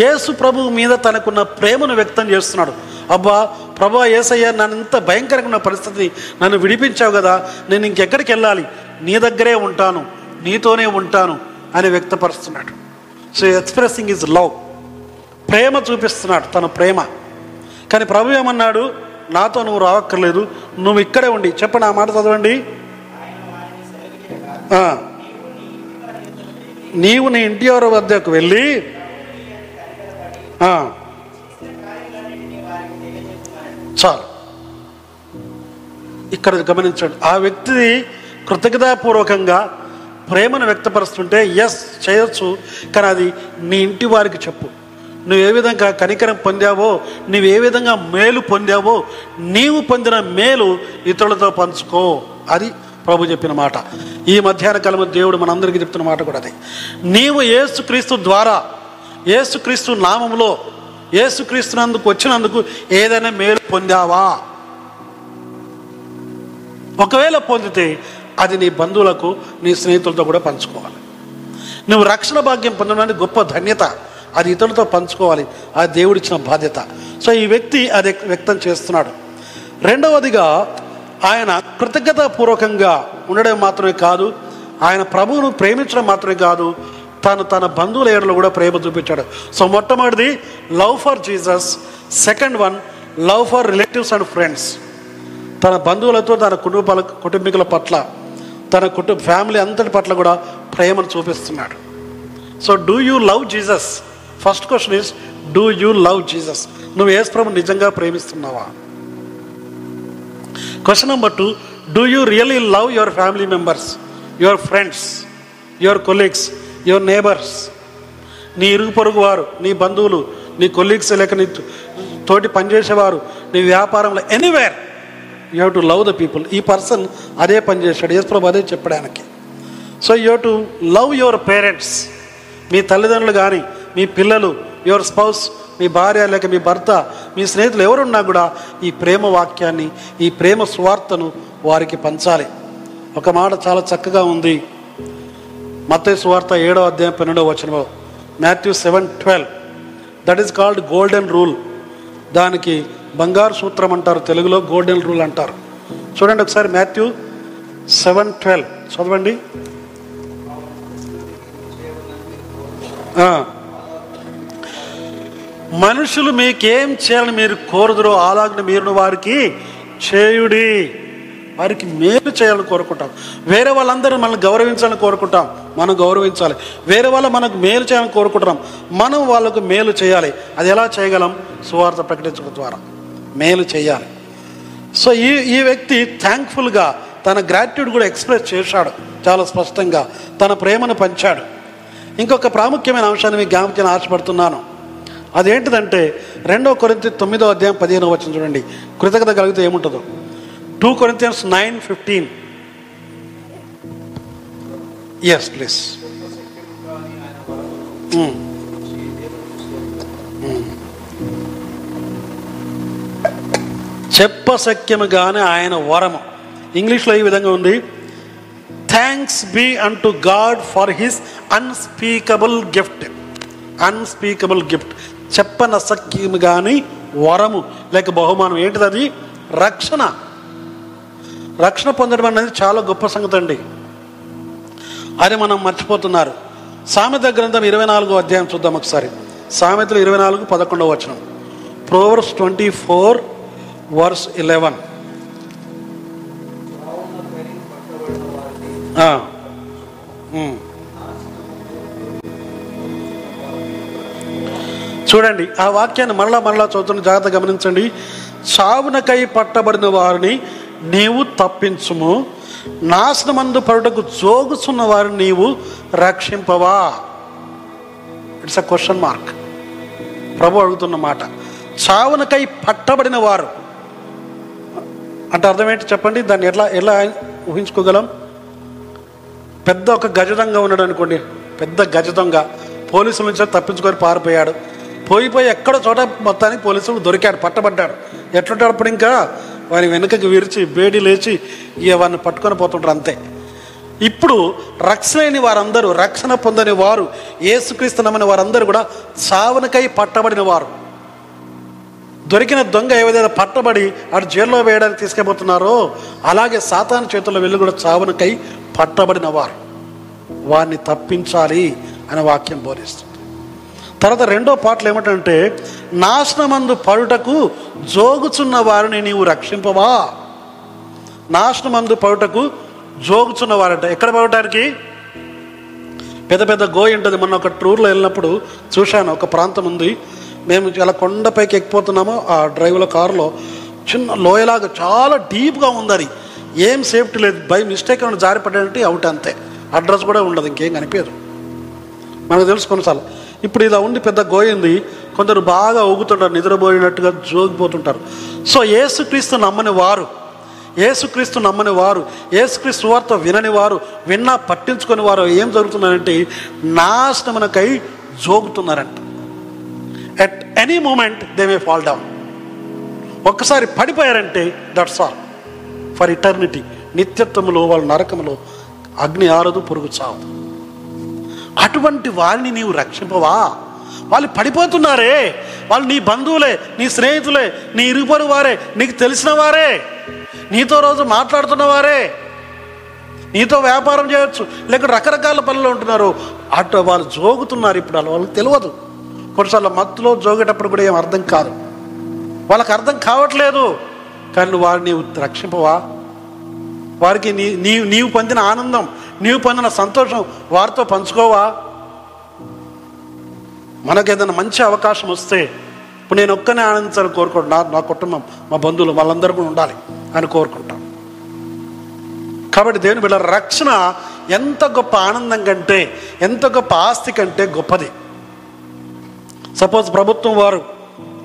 యేసు ప్రభు మీద తనకున్న ప్రేమను వ్యక్తం చేస్తున్నాడు. అబ్బా ప్రభా ఏసయ్య నన్ను ఇంత భయంకరంగా ఉన్న పరిస్థితి నన్ను విడిపించావు కదా నేను ఇంకెక్కడికి వెళ్ళాలి? నీ దగ్గరే ఉంటాను నీతోనే ఉంటాను అని వ్యక్తపరుస్తున్నాడు. సో ఎక్స్ప్రెసింగ్ ఈజ్ లవ్ ప్రేమ చూపిస్తున్నాడు తన ప్రేమ. కానీ ప్రభు ఏమన్నాడు? నాతో నువ్వు రావక్కర్లేదు. నువ్వు ఇక్కడే ఉండి. చెప్పండి ఆ మాట చదవండి. నీవు నీ ఇంటి ఎవరి వద్దకు వెళ్ళి చాలు. ఇక్కడ గమనించండి. ఆ వ్యక్తి కృతజ్ఞతాపూర్వకంగా ప్రేమను వ్యక్తపరుస్తుంటే ఎస్ చేయొచ్చు. కానీ అది నీ ఇంటి వారికి చెప్పు. నువ్వు ఏ విధంగా కనికరం పొందావో నువ్వు ఏ విధంగా మేలు పొందావో నీవు పొందిన మేలు ఇతరులతో పంచుకో. అది ప్రభు చెప్పిన మాట. ఈ మధ్యాహ్న కాలంలో దేవుడు మనందరికీ చెప్తున్న మాట కూడా అది. నీవు ఏసుక్రీస్తు ద్వారా ఏసుక్రీస్తు నామంలో ఏసుక్రీస్తునందుకు వచ్చినందుకు ఏదైనా మేలు పొందావా? ఒకవేళ పొందితే అది నీ బంధువులకు నీ స్నేహితులతో కూడా పంచుకోవాలి. నువ్వు రక్షణ భాగ్యం పొందడానికి గొప్ప ధన్యత. అది ఇతరులతో పంచుకోవాలి. అది దేవుడిచ్చిన బాధ్యత. సో ఈ వ్యక్తి అది వ్యక్తం చేస్తున్నాడు. రెండవదిగా ఆయన కృతజ్ఞతాపూర్వకంగా ఉండడం మాత్రమే కాదు ఆయన ప్రభువును ప్రేమించడం మాత్రమే కాదు తను తన బంధువుల ఏడలో కూడా ప్రేమ చూపించాడు. సో మొట్టమొదటిది love for Jesus. Second one love for relatives and friends. తన బంధువులతో తన కుటుంబాల కుటుంబీకుల పట్ల తన కుటుంబ ఫ్యామిలీ అంతటి పట్ల కూడా ప్రేమను చూపిస్తున్నాడు. So do you love Jesus? First question is do you love Jesus నువ్వు యేసు ప్రభు నిజంగా ప్రేమిస్తున్నావా? Question number two do you really love your family members your friends your colleagues your neighbours నీ ఇరుగు పొరుగు వారు నీ బంధువులు నీ కొలీగ్స్ లేక నీ తోటి పనిచేసేవారు నీ వ్యాపారంలో anywhere you have to love the people ఈ పర్సన్ అదే పనిచేశాడు యేసుప్రభు అదే చెప్పడానికి. So you have to love your parents మీ తల్లిదండ్రులు కానీ మీ పిల్లలు యువర్ స్పౌస్ మీ భార్య లేక మీ భర్త మీ స్నేహితులు ఎవరున్నా కూడా ఈ ప్రేమ వాక్యాన్ని ఈ ప్రేమ స్వార్థను వారికి పంచాలి. ఒక మాట చాలా చక్కగా ఉంది. మత్తయి సువార్త ఏడో అధ్యాయం పన్నెండో వచనంలో Matthew seven twelve. That is called golden rule దానికి బంగారు సూత్రం అంటారు తెలుగులో గోల్డెన్ రూల్ అంటారు. చూడండి ఒకసారి మాథ్యూ సెవెన్ ట్వెల్వ్. చదవండి. మనుషులు మీకేం చేయాలని మీరు కోరుదురో అలాగిన మీరును వారికి చేయుడి. వారికి మేలు చేయాలని కోరుకుంటాం. వేరే వాళ్ళందరూ మనల్ని గౌరవించాలని కోరుకుంటాం. మనం గౌరవించాలి. వేరే వాళ్ళు మనకు మేలు చేయాలని కోరుకుంటున్నాం. మనం వాళ్ళకు మేలు చేయాలి. అది ఎలా చేయగలం? సువార్త ప్రకటించడం ద్వారా. మేలు చేయాలి. సో ఈ ఈ వ్యక్తి థ్యాంక్ఫుల్గా తన గ్రాట్యూడ్ కూడా ఎక్స్ప్రెస్ చేశాడు. చాలా స్పష్టంగా తన ప్రేమను పంచాడు. ఇంకొక ప్రాముఖ్యమైన అంశాన్ని మీకు జ్ఞాపకం ఆశపడుతున్నాను. అదేంటిదంటే రెండో కొరింత తొమ్మిదో అధ్యాయం పదిహేనో వచ్చిన చూడండి. కృతజ్ఞత కలిగితే ఏముంటుందో? Two Corinthians nine fifteen. Yes please hmm. hmm. చెప్పశక్యముగానే ఆయన వరము. ఇంగ్లీష్లో ఈ విధంగా ఉంది. Thanks be unto God for his unspeakable gift unspeakable gift చెప్పనసక్యము కానీ వరము లేక బహుమానం ఏంటిది అది రక్షణ. రక్షణ పొందడం అనేది చాలా గొప్ప సంగతి అండి అది మనం మర్చిపోతున్నారు. సామెత గ్రంథం ఇరవై నాలుగో అధ్యాయం చూద్దాం ఒకసారి. సామెతలు ఇరవై నాలుగు పదకొండవ వచనం. Proverbs twenty four verse eleven చూడండి ఆ వాక్యాన్ని మరలా మరలా చదువుతున్న జాగ్రత్త గమనించండి. చావునకై పట్టబడిన వారిని నీవు తప్పించుము. నాశనమందు పరుటకు జోగుచున్న వారిని నీవు రక్షింపవా. ఇట్స్ అ క్వశ్చన్ మార్క్ ప్రభు అడుగుతున్న మాట. చావునకై పట్టబడిన వారు. అంటే అర్థం ఏంటి చెప్పండి? దాన్ని ఎట్లా ఎలా ఊహించుకోగలం? పెద్ద ఒక గజ ఉన్నాడు అనుకోండి. పెద్ద గజ దొంగ పోలీసుల నుంచి తప్పించుకొని పారిపోయాడు. పోయి పోయి ఎక్కడో చోట మొత్తానికి పోలీసులు దొరికాడు పట్టబడ్డాడు ఎట్లుంటాడు ఇంకా? వారి వెనుకకి విరిచి వేడి లేచి ఇక పట్టుకొని పోతుంటారు అంతే. ఇప్పుడు రక్షణ లేని వారందరూ రక్షణ పొందని వారు ఏసుక్రీస్తునమని వారందరూ కూడా చావునకై పట్టబడిన వారు. దొరికిన దొంగ ఏ విధంగా పట్టబడి అటు జైల్లో వేయడానికి తీసుకెళ్ళిపోతున్నారో అలాగే సాతాను చేతుల్లో వెళ్ళి కూడా చావునకై పట్టబడిన వారు. వారిని తప్పించాలి అనే వాక్యం బోధిస్తుంది. తర్వాత రెండో పాటలు ఏమిటంటే నాశనమందు పడుటకు జోగుచున్న వారిని నీవు రక్షింపవా? నాశనమందు పడుటకు జోగుచున్న వారంట. ఎక్కడ పడటానికి? పెద్ద పెద్ద గోయి ఉంటుంది. మొన్న ఒక టూర్లో వెళ్ళినప్పుడు చూశాను ఒక ప్రాంతం ఉంది. మేము ఇలా కొండపైకి ఎక్కిపోతున్నాము ఆ డ్రైవ్లో కారులో. చిన్న లోయలాగా చాలా డీప్గా ఉంది అది. ఏం సేఫ్టీ లేదు. బై మిస్టేక్ ఏమైనా జారి అవుట్ అంతే. అడ్రస్ కూడా ఉండదు ఇంకేం కనిపించదు. మనకు తెలుసు కొన్నిసార్లు. ఇప్పుడు ఇలా ఉండి పెద్ద గోయింది కొందరు బాగా ఊగుతుంటారు నిద్రపోయినట్టుగా జోగిపోతుంటారు. సో ఏసుక్రీస్తు నమ్మని వారు ఏసుక్రీస్తు నమ్మని వారు ఏసుక్రీస్తు వార్త వినని వారు విన్నా పట్టించుకొని వారు ఏం జరుగుతున్నారంటే నాశనమునకై జోగుతున్నారంట. At any moment they may fall down ఒక్కసారి పడిపోయారంటే దట్స్ ఆల్ ఫర్ ఇటర్నిటీ నిత్యత్వంలో వాళ్ళ నరకంలో అగ్ని ఆరదు పురుగు చావదు. అటువంటి వారిని నీవు రక్షింపవా? వాళ్ళు పడిపోతున్నారే. వాళ్ళు నీ బంధువులే నీ స్నేహితులే నీ ఇరుగుపరు వారే నీకు తెలిసిన వారే. నీతో రోజు మాట్లాడుతున్న వారే. నీతో వ్యాపారం చేయొచ్చు. లేక రకరకాల పనులు ఉంటున్నారు. అటు వాళ్ళు జోగుతున్నారు ఇప్పుడు వాళ్ళు వాళ్ళకి తెలియదు. కొన్నిసార్లు మత్తులో జోగేటప్పుడు కూడా ఏం అర్థం కాదు. వాళ్ళకి అర్థం కావట్లేదు. కానీ వారిని రక్షింపవా? వారికి నీ నీవు నీవు పొందిన ఆనందం. నీవు పొందిన సంతోషం వారితో పంచుకోవా? మనకు ఏదైనా మంచి అవకాశం వస్తే ఇప్పుడు నేను ఒక్కనే ఆనందించాలని కోరుకుంటున్నా నా నా కుటుంబం మా బంధువులు వాళ్ళందరూ కూడా ఉండాలి అని కోరుకుంటాం. కాబట్టి దేవుని బిడ్డ రక్షణ ఎంత గొప్ప ఆనందం కంటే ఎంత గొప్ప ఆస్తి కంటే గొప్పది. సపోజ్ ప్రభుత్వం వారు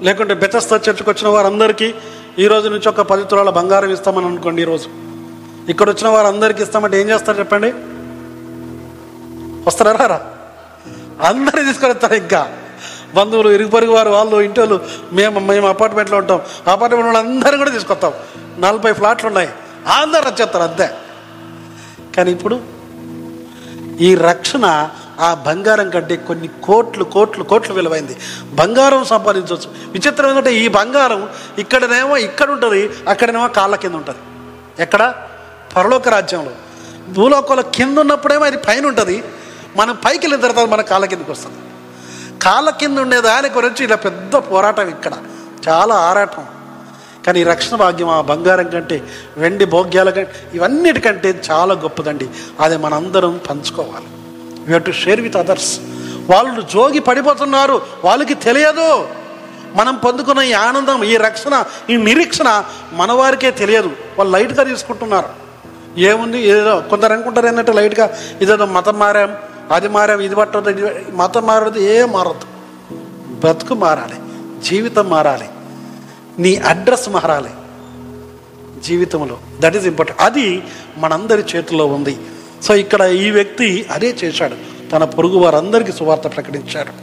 లేకుంటే బెతస్త చర్చకు వచ్చిన వారందరికీ ఈ రోజు నుంచి ఒక పది తులాల బంగారం ఇస్తామని అనుకోండి ఈరోజు ఇక్కడ వచ్చిన వారందరికీ ఇస్తామంటే ఏం చేస్తారు చెప్పండి? వస్తారా రారా? అందరూ తీసుకొని వస్తారు ఇంకా. బంధువులు ఇరుగు పొరుగు వారు వాళ్ళు ఇంటి వాళ్ళు మేము మేము అపార్ట్మెంట్లో ఉంటాం. అపార్ట్మెంట్ వాళ్ళు అందరూ కూడా తీసుకొస్తాం. నలభై ఫ్లాట్లు ఉన్నాయి. అందరూ వచ్చేస్తారు అంతే. కానీ ఇప్పుడు ఈ రక్షణ ఆ బంగారం కంటే కొన్ని కోట్లు కోట్లు కోట్లు విలువైంది. బంగారం సంపాదించవచ్చు. విచిత్రం ఏంటంటే ఈ బంగారం ఇక్కడనేమో ఇక్కడ ఉంటుంది అక్కడనేమో కాళ్ళ కింద ఉంటుంది. ఎక్కడ? పరలోక రాజ్యంలో. భూలోకంలో కింద ఉన్నప్పుడేమో అది పైన ఉంటుంది మనం పైకి వెళ్ళిన తర్వాత మన కాళ్ళ కిందకి వస్తుంది. కాళ్ళ కింద ఉండే దాని గురించి ఇలా పెద్ద పోరాటం ఇక్కడ. చాలా ఆరాటం. కానీ ఈ రక్షణ భాగ్యం ఆ బంగారం కంటే వెండి భోగ్యాల కంటే ఇవన్నిటికంటే చాలా గొప్పదండి. అది మనందరం పంచుకోవాలి. We to share with others వాళ్ళు జోగి పడిపోతున్నారు. వాళ్ళకి తెలియదు. మనం పొందుకున్న ఈ ఆనందం ఈ రక్షణ ఈ నిరీక్షణ మనవారికే తెలియదు. వాళ్ళు లైట్గా తీసుకుంటున్నారు. ఏముంది? ఏదో కొందరు అనుకుంటారు ఏంటంటే లైట్గా ఇదేదో మతం మారాం అది మారాం ఇది పట్టదు ఇది మతం మారదు ఏ మారదు. బ్రతుకు మారాలి జీవితం మారాలి నీ అడ్రస్ మారాలి జీవితంలో. దట్ ఈస్ ఇంపార్టెంట్ అది మనందరి చేతిలో ఉంది. సో ఇక్కడ ఈ వ్యక్తి అదే చేశాడు. తన పొరుగు వారందరికీ సువార్త ప్రకటించాడు.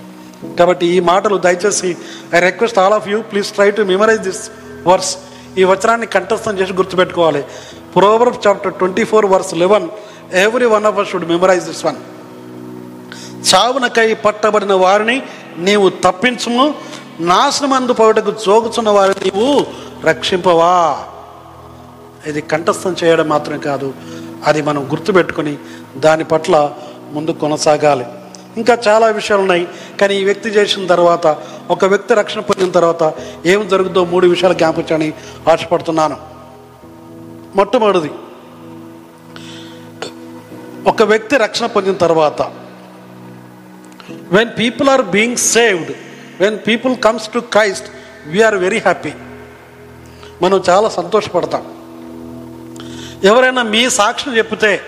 కాబట్టి ఈ మాటలు దయచేసి I request all of you please try to memorize this verse ఈ వచనాన్ని కంఠస్థం చేసి గుర్తుపెట్టుకోవాలి. Proverb chapter twenty four verse eleven every one of us should memorize this one చావునకై పట్టబడిన వారిని నీవు తప్పించుము నాశనమందు పౌటకు జోగుచున్న వారిని నీవు రక్షింపవా. ఇది కంఠస్థం చేయడం మాత్రం కాదు అది మనం గుర్తుపెట్టుకొని దాని పట్ల ముందు కొనసాగాలి. ఇంకా చాలా విషయాలు ఉన్నాయి కానీ ఈ వ్యక్తి చేసిన తర్వాత ఒక వ్యక్తి రక్షణ పొందిన తర్వాత ఏం జరుగుతుందో మూడు విషయాలు జ్ఞాపించని ఆశపడుతున్నాను. మొట్టమొదటిది. ఒక వ్యక్తి రక్షణ పొందిన తర్వాత when people are being saved when people comes to Christ we are very happy మనం చాలా సంతోషపడతాం. ఎవరైనా మీ సాక్ష్యం చెప్తే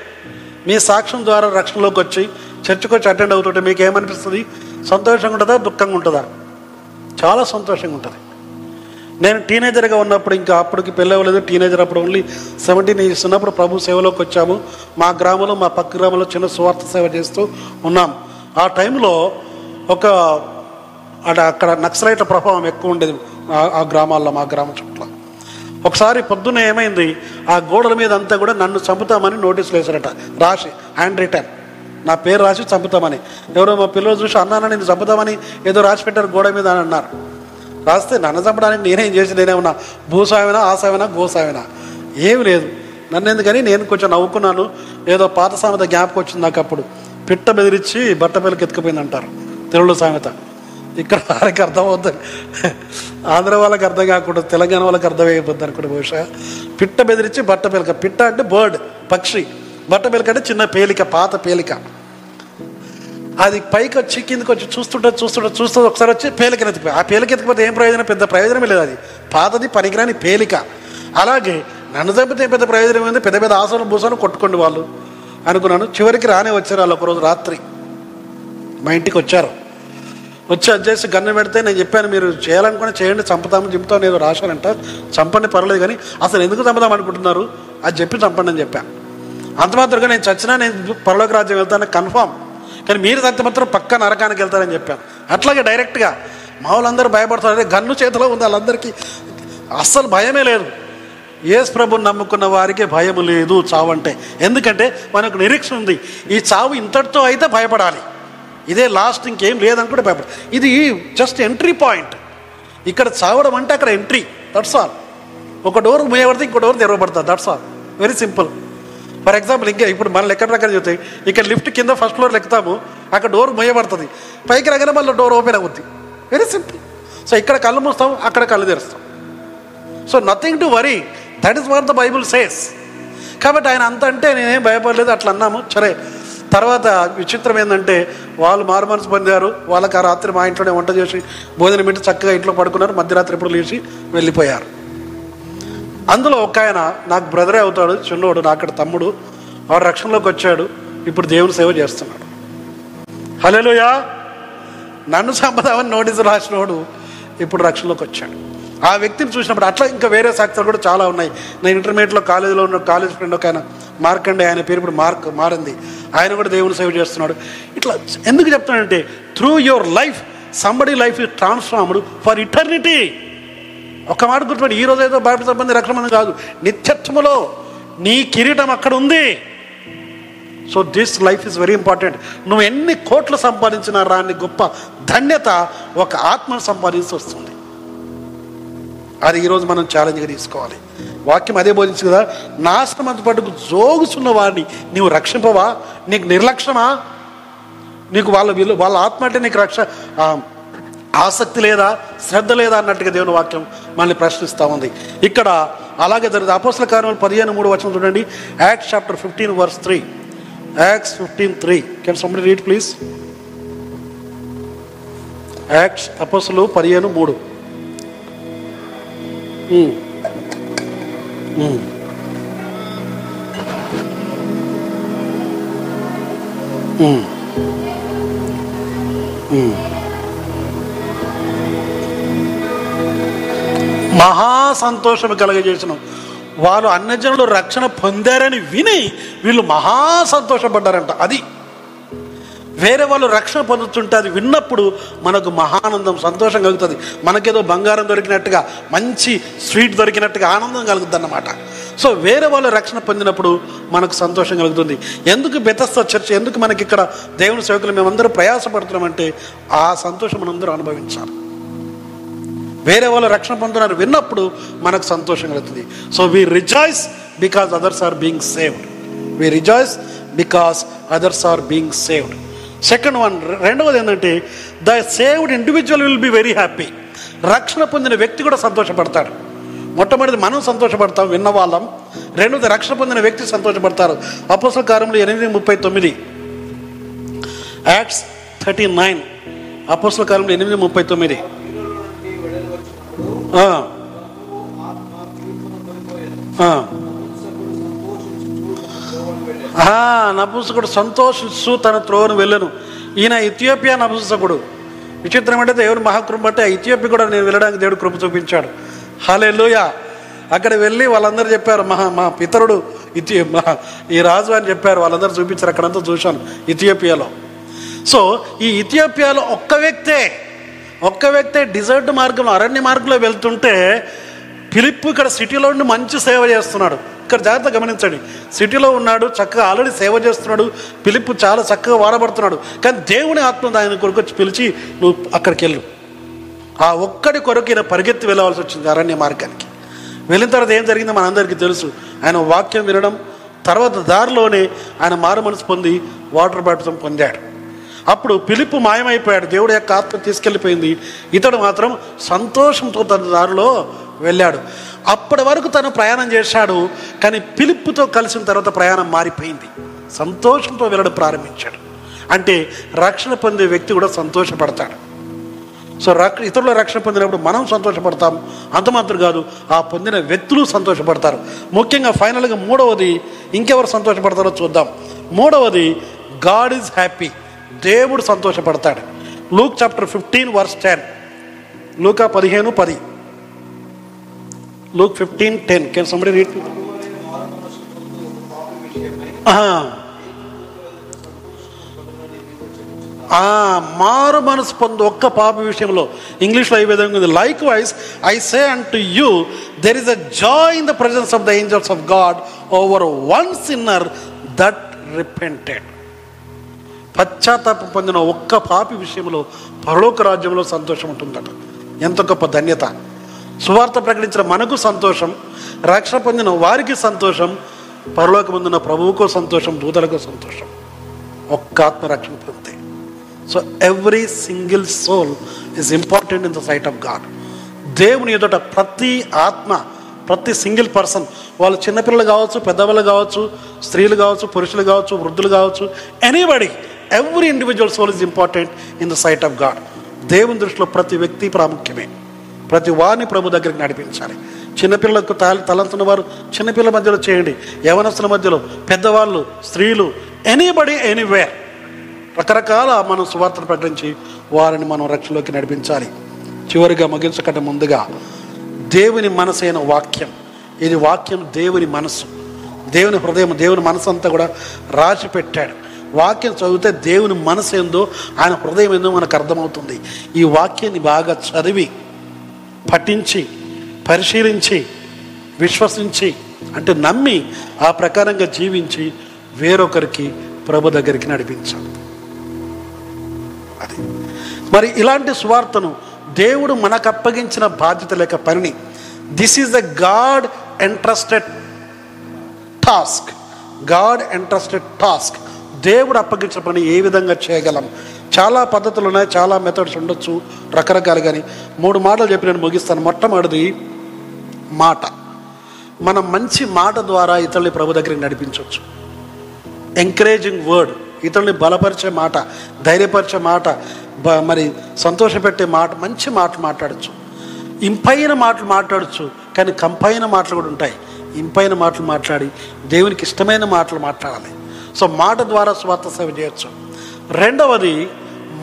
మీ సాక్ష్యం ద్వారా రక్షణలోకి వచ్చి చర్చకు వచ్చి అటెండ్ అవుతుంటే మీకు ఏమనిపిస్తుంది? సంతోషంగా ఉంటుందా? దుఃఖంగా ఉంటుందా? చాలా సంతోషంగా ఉంటుంది. నేను టీనేజర్గా ఉన్నప్పుడు ఇంకా అప్పటికి పెళ్ళి అవ్వలేదు. టీనేజర్ అప్పుడు ఓన్లీ సెవెంటీన్ ఇయర్స్ ఉన్నప్పుడు ప్రభు సేవలోకి వచ్చాము. మా గ్రామంలో మా పక్క గ్రామంలో చిన్న స్వార్థ సేవ చేస్తూ ఉన్నాం. ఆ టైంలో ఒక అక్కడ అక్కడ నక్సలైట్ల ప్రభావం ఎక్కువ ఉండేది ఆ- గ్రామాల్లో మా గ్రామం చుట్టూ ఒకసారి పొద్దున్న ఏమైంది ఆ గోడల మీద అంతా కూడా నన్ను చంపుతామని నోటీసులు వేశారట. రాసి హ్యాండ్ రిటర్న్. నా పేరు రాసి చంపుతామని. ఎవరో మా పిల్లలు చూసి అన్నానని నేను చంపుతామని ఏదో రాసి పెట్టారు గోడ మీద అని అన్నారు. రాస్తే నన్ను చంపడానికి నేనేం చేసి నేనేమన్నా భూసాయమైనా ఆసాయమైనా గోసాయమైనా ఏమి లేదు. నన్ను ఎందుకని? నేను కొంచెం నవ్వుకున్నాను. ఏదో పాత సామెత జ్ఞాపకం వచ్చింది నాకు అప్పుడు. పిట్ట బెదిరించి బట్ట పిల్లకి ఎత్తుకుపోయింది అంటారు తెలుగులో సామెత. ఇక్కడ వారికి అర్థం అవుతుంది ఆంధ్ర వాళ్ళకి అర్థం కాకుండా తెలంగాణ వాళ్ళకి అర్థమైపోద్ది అనుకుంటే బహుశా. పిట్ట బెదిరించి బట్ట పిలక పిట్ట అంటే బర్డ్ పక్షి. బట్ట పిలక అంటే చిన్న పేలిక పాత పేలిక. అది పైకి వచ్చి కిందకి వచ్చి చూస్తుంటే చూస్తుంటే చూస్తూ ఒకసారి వచ్చి పేలికని ఎత్తిపోయి ఆ పేలిక ఎత్తిపోతే ఏం ప్రయోజనం? పెద్ద ప్రయోజనమే లేదు అది. పాతది పనికిరాని పేలిక. అలాగే నన్ను చంపితే పెద్ద ప్రయోజనం ఏంది? పెద్ద పెద్ద ఆసనం భూసాలు కొట్టుకోండి వాళ్ళు. అనుకున్నాను. చివరికి రానే వచ్చారు వాళ్ళు ఒకరోజు రాత్రి. మా ఇంటికి వచ్చారు. వచ్చి అది చేసి గన్ను పెడితే నేను చెప్పాను మీరు చేయాలనుకుని చేయండి చంపుతాము చంపుతాం ఏదో రాశానంట చంపండి పర్లేదు కానీ అసలు ఎందుకు చంపుదాం అనుకుంటున్నారు? అది చెప్పి చంపండి అని చెప్పాను అంత మాత్రంగా నేను చచ్చినా నేను పరలోక రాజ్యం వెళ్తాను కన్ఫామ్. కానీ మీరు తగ్గితే మాత్రం పక్క నరకానికి వెళ్తారని చెప్పాను. అట్లాగే డైరెక్ట్గా మా వాళ్ళందరూ భయపడతారు. అదే గన్ను చేతిలో ఉంది వాళ్ళందరికీ. అస్సలు భయమే లేదు. ఏసు ప్రభుని నమ్ముకున్న వారికి భయం లేదు చావు అంటే ఎందుకంటే మనకు నిరీక్షణ ఉంది. ఈ చావు ఇంతటితో అయితే భయపడాలి. ఇదే లాస్ట్ ఇంకేం కూడా భయపడ. ఇది జస్ట్ ఎంట్రీ పాయింట్ ఇక్కడ చావడం అంటే అక్కడ ఎంట్రీ దట్స్ ఆల్ ఒక డోర్ మూయబడితే ఇంకో door తెరవబడుతుంది that's all very simple for example ఇంకా ఇప్పుడు మన లెక్క ప్రకారం చెప్తే ఇక్కడ లిఫ్ట్ కింద ఫస్ట్ ఫ్లోర్ ఎక్కుతాము అక్కడ డోర్ మొయ్యబడుతుంది. పైకి రాగానే మళ్ళీ డోర్ ఓపెన్ అవుద్ది. వెరీ సింపుల్ సో ఇక్కడ కళ్ళు మూస్తాం అక్కడ కళ్ళు తెరుస్తాం. So nothing to worry that is what the Bible says కాబట్టి ఆయన అంత అంటే నేనేం భయపడలేదు అట్లా అన్నాము. సరే తర్వాత విచిత్రం ఏంటంటే వాళ్ళు మారు మనసు పొందారు వాళ్ళకి ఆ రాత్రి మా ఇంట్లోనే వంట చేసి భోజనం పెట్టి చక్కగా ఇంట్లో పడుకున్నారు మధ్యరాత్రి ఎప్పుడు లేచి వెళ్ళిపోయారు. అందులో ఒక ఆయన నాకు బ్రదరే అవుతాడు చిన్నోడు నా అక్కడ తమ్ముడు వాడు రక్షణలోకి వచ్చాడు ఇప్పుడు దేవుని సేవ చేస్తున్నాడు. హలోయా నన్ను సంపదామని నోటీసు రాసినోడు ఇప్పుడు రక్షణలోకి వచ్చాడు. ఆ వ్యక్తిని చూసినప్పుడు అట్లా ఇంకా వేరే సాక్ష్యాలు కూడా చాలా ఉన్నాయి. నేను ఇంటర్మీడియట్లో కాలేజీలో ఉన్న కాలేజ్ ఫ్రెండ్ ఒక ఆయన మార్కండే ఆయన పేరు ఇప్పుడు మార్క్ మారింది. ఆయన కూడా దేవుని సేవ చేస్తున్నాడు. ఇట్లా ఎందుకు చెప్తానంటే through your life somebody life is transformed for eternity ఒక మాట గుర్తుపెట్టి ఈ రోజు ఏదో బయట సంబంధి రక్షణ కాదు. నిత్యత్వములో నీ కిరీటం అక్కడ ఉంది. So this life is very important నువ్వు ఎన్ని కోట్లు సంపాదించినా రాని గొప్ప ధన్యత ఒక ఆత్మను సంపాదించి వస్తుంది. అది ఈరోజు మనం ఛాలెంజ్గా తీసుకోవాలి. వాక్యం అదే బోధించు కదా నాశనమంత పట్టుకు జోగుచున్న వాడిని నీవు రక్షింపవా? నీకు నిర్లక్ష్యమా? నీకు వాళ్ళ విలు వాళ్ళ ఆత్మ అంటే నీకు రక్ష ఆసక్తి లేదా శ్రద్ధ లేదా అన్నట్టుగా దేవుని వాక్యం మనల్ని ప్రశ్నిస్తూ ఉంది. ఇక్కడ అలాగే జరుగుతుంది అపోసల కార్యములు పదిహేను మూడు వచ్చిన చూడండి. Act chapter fifteen verse three Acts fifteen three can somebody read please Act apostle పదిహేను మూడు. Mm. మహా సంతోషం కలగజేసిన. వాళ్ళు అన్యజనులు రక్షణ పొందారని విని వీళ్ళు మహా సంతోషపడ్డారంట అది వేరే వాళ్ళు రక్షణ పొందుతుంటే అది విన్నప్పుడు మనకు మహానందం సంతోషం కలుగుతుంది. మనకేదో బంగారం దొరికినట్టుగా మంచి స్వీట్ దొరికినట్టుగా ఆనందం కలుగుతుంది అన్నమాట సో వేరే వాళ్ళు రక్షణ పొందినప్పుడు మనకు సంతోషం కలుగుతుంది. ఎందుకు బెతస్త చర్చ ఎందుకు మనకి ఇక్కడ దేవుని సేవకులు మేమందరూ ప్రయాసపడుతున్నామంటే ఆ సంతోషం మనందరూ అనుభవించాలి. వేరే వాళ్ళు రక్షణ పొందుతున్నారు విన్నప్పుడు మనకు సంతోషం కలుగుతుంది. So we rejoice because others are being saved we rejoice because others are being saved second one రెండవది ఏంటంటే the saved individual will be very happy రక్షణ పొందిన వ్యక్తి కూడా సంతోషపడతాడు. మొట్టమొదటి మనం సంతోషపడతాం విన్న వాళ్ళం. రెండవది రక్షణ పొందిన వ్యక్తి సంతోషపడతారు. అపోసల కాలంలో ఎనిమిది ముప్పై తొమ్మిది. యాక్ట్స్ థర్టీ నైన్ అపోసల కాలంలో ఎనిమిది ముప్పై తొమ్మిది. నపుంసకుడు సంతోషిస్తూ తన త్రోవను వెళ్ళను. ఈయన ఇథియోపియా నపుంసకుడు. విచిత్రం అంటే దేవుడు మహాకృప బట్టి ఆ ఇథియోపియా కూడా నేను వెళ్ళడానికి దేవుడు కృప చూపించాడు. హాలే అక్కడ వెళ్ళి వాళ్ళందరూ చెప్పారు మహా మా పితరుడు ఇథి మహా ఈ రాజు అని చెప్పారు వాళ్ళందరూ చూపించారు అక్కడంతా చూశాను ఇథియోపియాలో. సో ఈ ఇథియోపియాలో ఒక్క వ్యక్తే ఒక్క వ్యక్తే డిజర్ట్ మార్గంలో అరణ్య మార్గంలో వెళ్తుంటే ఫిలిప్ ఇక్కడ సిటీలో ఉండి మంచి సేవ చేస్తున్నాడు. ఇక్కడ జాగ్రత్త గమనించండి. సిటీలో ఉన్నాడు చక్కగా ఆల్రెడీ సేవ చేస్తున్నాడు. పిలుపు చాలా చక్కగా వాడబడుతున్నాడు. కానీ దేవుని ఆత్మ ఆయన కొరకు వచ్చి పిలిచి నువ్వు అక్కడికి వెళ్ళు. ఆ ఒక్కడి కొరకు ఈయన పరిగెత్తి వెళ్ళవలసి వచ్చింది అరణ్య మార్గానికి. వెళ్ళిన తర్వాత ఏం జరిగిందో మనందరికీ తెలుసు. ఆయన వాక్యం వినడం తర్వాత దారిలోనే ఆయన మారు మనసు పొంది వాటర్ బాప్టిజం పొందాడు. అప్పుడు పిలుపు మాయమైపోయాడు. దేవుడు యొక్క ఆత్మ తీసుకెళ్ళిపోయింది. ఇతడు మాత్రం సంతోషంతో తన దారిలో వెళ్ళాడు. అప్పటి వరకు తను ప్రయాణం చేశాడు. కానీ పిలుపుతో కలిసిన తర్వాత ప్రయాణం మారిపోయింది. సంతోషంతో వెళ్ళడం ప్రారంభించాడు. అంటే రక్షణ పొందే వ్యక్తి కూడా సంతోషపడతాడు. సో రక్ష ఇతరుల రక్షణ పొందినప్పుడు మనం సంతోషపడతాం. అంతమాత్రం కాదు ఆ పొందిన వ్యక్తులు సంతోషపడతారు. ముఖ్యంగా ఫైనల్గా మూడవది ఇంకెవరు సంతోషపడతారో చూద్దాం. మూడవది గాడ్ ఈజ్ హ్యాపీ. దేవుడు సంతోషపడతాడు Luke chapter fifteen verse ten లూకా పదిహేను పది Luke fifteen ten can somebody read ఆ మారు మనసు పొందు ఒక్క పాప విషయంలో ఇంగ్లీష్లో ఈ విధంగా ఉంది. Likewise I say and to you there is a joy in the presence of the angels of God over one sinner that repented పశ్చాత్తాపం పొందిన ఒక్క పాపి విషయంలో పరలోక రాజ్యంలో సంతోషం ఉంటుందట. ఎంత గొప్ప ధన్యత. సువార్త ప్రకటించిన మనకు సంతోషం రక్షణ పొందిన వారికి సంతోషం పరలోక ముందున ప్రభువుకు సంతోషం దూతలకు సంతోషం. ఒక్క ఆత్మ రక్షణ పొందితే so every single soul is important in the sight of God దేవుని ఎదుట ప్రతి ఆత్మ ప్రతి సింగిల్ పర్సన్ వాళ్ళు చిన్నపిల్లలు కావచ్చు పెద్దవాళ్ళు కావచ్చు స్త్రీలు కావచ్చు పురుషులు కావచ్చు వృద్ధులు కావచ్చు anybody every individual soul is important in the sight of God దేవుని దృష్టిలో ప్రతి వ్యక్తి ప్రాముఖ్యమే. ప్రతి వారిని ప్రభు దగ్గరికి నడిపించాలి. చిన్నపిల్లలకు తల తలంతున్న వారు చిన్నపిల్లల మధ్యలో చేయండి. యవనస్తుల మధ్యలో పెద్దవాళ్ళు స్త్రీలు ఎనీబడి ఎనీవేర్ రకరకాల మనం సువార్తను ప్రకటించి వారిని మనం రక్షలోకి నడిపించాలి. చివరిగా ముగించకంటే ముందుగా. దేవుని మనసైన వాక్యం. ఇది వాక్యం దేవుని మనసు. దేవుని హృదయం దేవుని మనసు అంతా కూడా రాసి పెట్టాడు. వాక్యం చదివితే దేవుని మనసు ఏందో ఆయన హృదయం ఏందో మనకు అర్థమవుతుంది. ఈ వాక్యాన్ని బాగా చదివి పఠించి పరిశీలించి విశ్వసించి అంటే నమ్మి ఆ ప్రకారంగా జీవించి వేరొకరికి ప్రభు దగ్గరికి నడిపించాలి. అది. మరి ఇలాంటి సువార్తను దేవుడు మనకు అప్పగించిన బాధ్యత లేక పనిని this is the God entrusted task God entrusted task దేవుడు అప్పగించిన పని ఏ విధంగా చేయగలం? చాలా పద్ధతులు ఉన్నాయి చాలా మెథడ్స్ ఉండొచ్చు రకరకాలు కానీ మూడు మాటలు చెప్పి నేను ముగిస్తాను. మొట్టమొదటిది మాట. మనం మంచి మాట ద్వారా ఇతరుల్ని ప్రభు దగ్గరికి నడిపించవచ్చు. ఎంకరేజింగ్ వర్డ్ ఇతరుల్ని బలపరిచే మాట ధైర్యపరిచే మాట బ- మరి సంతోషపెట్టే మాట మంచి మాటలు మాట్లాడచ్చు. ఇంపైన మాటలు మాట్లాడచ్చు కానీ కంపైన మాటలు కూడా ఉంటాయి. ఇంపైన మాటలు మాట్లాడి దేవునికి ఇష్టమైన మాటలు మాట్లాడాలి. సో మాట ద్వారా స్వార్థ సేవ చేయొచ్చు. రెండవది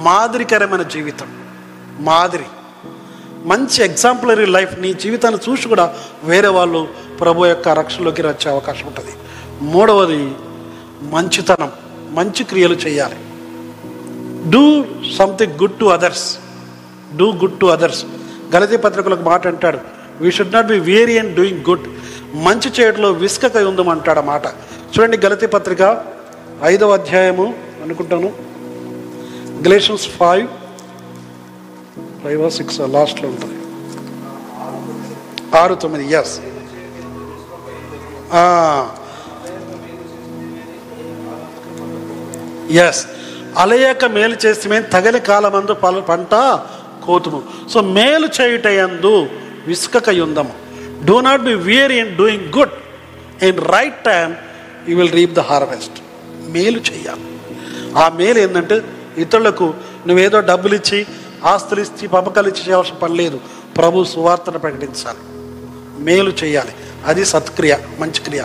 మాదిరికరమైన జీవితం. మాదిరి. మంచి ఎగ్జాంపులరీ లైఫ్ నీ జీవితాన్ని చూసి కూడా వేరే వాళ్ళు ప్రభు యొక్క రక్షణలోకి వచ్చే అవకాశం ఉంటుంది. మూడవది మంచితనం. మంచి క్రియలు చేయాలి. Do something good to others do good to others గలతీ పత్రికలకు మాట అంటాడు. We should not be weary and doing good మంచి చేయడంలో విసుకక ఉందమంటాడు ఆ మాట. చూడండి గలతీ పత్రిక ఐదవ అధ్యాయము అనుకుంటాను. గ్లేషన్స్ ఫైవ్ ఫైవ్ సిక్స్ లాస్ట్లో ఉంటుంది ఆరు తొమ్మిది ఎస్ ఎస్ అలయక మేలు చేస్తే తగలి కాలమందు పల పంట కోతుము. సో మేలు చేయుటయందు విసుకక యుందము do not be weary in doing good in right time you will reap the harvest మేలు చేయాలి. ఆ మేలు ఏంటంటే ఇతరులకు నువ్వేదో డబ్బులు ఇచ్చి ఆస్తులు ఇచ్చి పంపకాలు ఇచ్చి చేయవలసిన పని లేదు. ప్రభు సువార్తను ప్రకటించాలి. మేలు చేయాలి. అది సత్క్రియ మంచి క్రియ.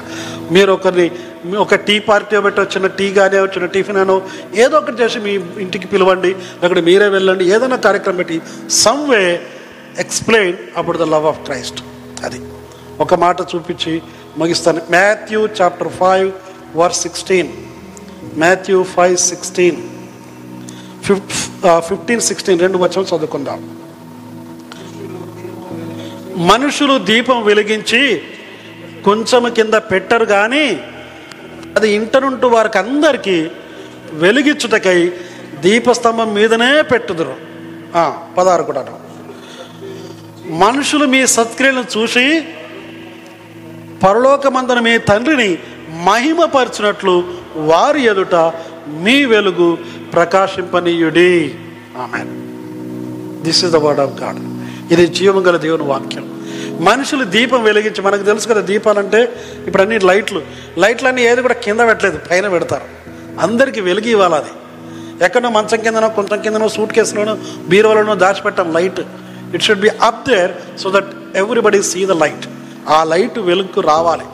మీరు ఒకరిని ఒక టీ పార్టీ పెట్టి వచ్చిన టీ కానీ వచ్చిన టిఫిన్ అనో ఏదో ఒకటి చేసి మీ ఇంటికి పిలవండి అక్కడ మీరే వెళ్ళండి ఏదైనా కార్యక్రమం పెట్టి some way explain about the love of Christ. అది. ఒక మాట చూపించి ముగిస్తాను. మాథ్యూ చాప్టర్ ఫైవ్ వర్ సిక్స్టీన్. Matthew five sixteen. ఫిఫ్ ఫిఫ్టీన్ సిక్స్టీన్ రెండు వచ్చాము చదువుకుందాం. మనుషులు దీపం వెలిగించి కొంచెం కింద పెట్టరు కానీ అది ఇంటనుంటూ వారికి అందరికీ వెలిగించుటకై దీపస్తంభం మీదనే పెట్టుదురు. పదారు పదహారు కూడా మనుషులు మీ సత్క్రియలను చూసి పరలోకమందున మీ తండ్రిని మహిమపరచినట్లు వారి ఎదుట మీ వెలుగు ప్రకాశింపనీయుడి. ఆమె this is the word of God ఇది జీవం గల దేవుని వాక్యం. మనుషులు దీపం వెలిగించి మనకు తెలుసు కదా దీపాలంటే ఇప్పుడు అన్ని లైట్లు. లైట్లు అన్నీ ఏది కూడా కింద పెట్టలేదు పైన పెడతారు. అందరికీ వెలుగు ఇవ్వాలి అది. ఎక్కడో మంచం కిందనో కొంచెం కిందనో సూట్ కేసులోనో బీరోలోనో దాచిపెట్టాం light. It should be up there so that everybody see the light ఆ లైట్ వెలుగు రావాలి.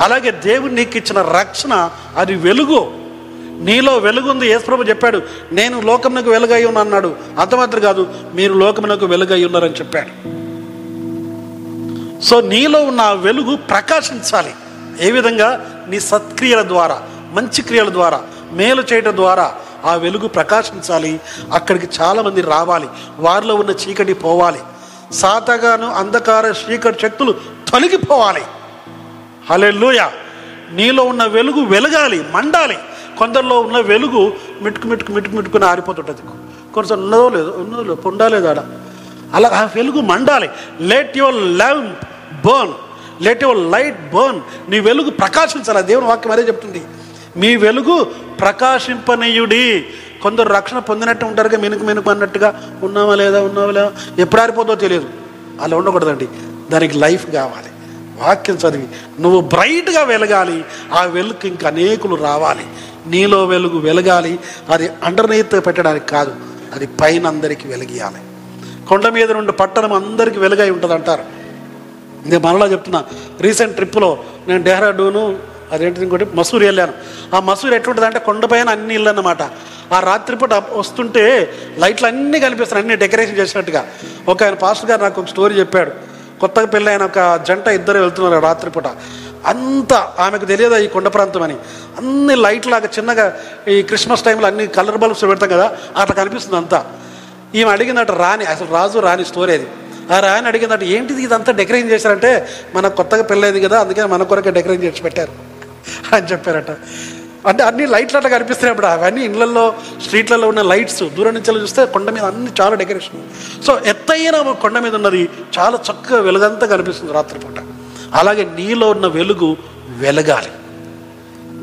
అలాగే దేవుడు నీకు ఇచ్చిన రక్షణ అది వెలుగు. నీలో వెలుగుంది. యేసుప్రభు చెప్పాడు నేను లోకమునకు వెలుగై ఉన్నా అన్నాడు. అంతమాత్రం కాదు మీరు లోకమునకు వెలుగై ఉన్నారని చెప్పాడు. సో నీలో ఉన్న వెలుగు ప్రకాశించాలి. ఏ విధంగా? నీ సత్క్రియల ద్వారా మంచి క్రియల ద్వారా మేలు చేయటం ద్వారా ఆ వెలుగు ప్రకాశించాలి. అక్కడికి చాలామంది రావాలి. వారిలో ఉన్న చీకటి పోవాలి. సాతగాను అంధకార చీకటి శక్తులు తొలగిపోవాలి. హలెల్లుయ. నీలో ఉన్న వెలుగు వెలగాలి మండాలి. కొందరిలో ఉన్న వెలుగు మిట్టుకు మిట్టుకు మిట్టుకు మిట్టుకుని ఆరిపోతుంటుంది. కొంచెం ఉన్నదో లేదో ఉన్నదో లేదో పొండాలేదు ఆడ. అలా ఆ వెలుగు మండాలి. Let your lamp burn let your light burn నీ వెలుగు ప్రకాశించాలి. దేవుని వాక్యం అదే చెప్తుంది. మీ వెలుగు ప్రకాశింపనీయుడి. కొందరు రక్షణ పొందినట్టు ఉంటారుగా మెనుకు మెనుకు అన్నట్టుగా. ఉన్నావా లేదా? ఉన్నావా లేదా? ఎప్పుడు ఆరిపోతుందో తెలియదు. అలా ఉండకూడదండి. దానికి లైఫ్ కావాలి. వాక్యం చదివి నువ్వు బ్రైట్గా వెలగాలి ఆ వెలుగు ఇంకా అనేకులు రావాలి. నీలో వెలుగు వెలగాలి అది అండర్నీత్ పెట్టడానికి కాదు అది పైన అందరికీ వెలిగియాలి కొండ మీద నుండి పట్టణం అందరికీ వెలుగై ఉంటుంది అంటారు నేను మనలో చెప్తున్నా రీసెంట్ ట్రిప్లో నేను డెహ్రాడూను అదేంటి ఇంకోటి మసూరి వెళ్ళాను. ఆ మసూరి ఎట్లుంటుంది అంటే కొండపైన అన్ని ఇల్లు అన్నమాట ఆ రాత్రిపూట వస్తుంటే లైట్లు అన్నీ కనిపిస్తున్నాయి అన్ని డెకరేషన్ చేసినట్టుగా. ఒక ఆయన పాస్టర్ గారు నాకు ఒక స్టోరీ చెప్పాడు. కొత్తగా పెళ్ళైన ఒక జంట ఇద్దరు వెళ్తున్నారు రాత్రిపూట. అంత ఆమెకు తెలియదు ఈ కొండ ప్రాంతం అని? అన్ని లైట్ లాగా చిన్నగా ఈ క్రిస్మస్ టైంలో అన్ని కలర్ బల్బ్స్ పెడతాం కదా అట్లా కనిపిస్తుంది అంతా. ఈమె అడిగినట్టు రాణి అసలు రాజు రాణి స్టోరీ అది. ఆ రాణి అడిగినట్టు ఏంటిది ఇదంతా డెకరేషన్ చేశారంటే? మనకు కొత్తగా పెళ్ళైంది కదా అందుకని మన కొరకే డెకరేషన్ చేసి పెట్టారు. అని చెప్పారట. అంటే అన్ని లైట్లు అట్లా కనిపిస్తున్నాయి అప్పుడు అవన్నీ ఇళ్ళలో స్ట్రీట్లలో ఉన్న లైట్స్ దూరం నుంచి చూస్తే కొండ మీద అన్ని చాలా డెకరేషన్. సో ఎత్తైన కొండ మీద ఉన్నది చాలా చక్కగా వెలుగంతా కనిపిస్తుంది రాత్రిపూట. అలాగే నీలో ఉన్న వెలుగు వెలగాలి.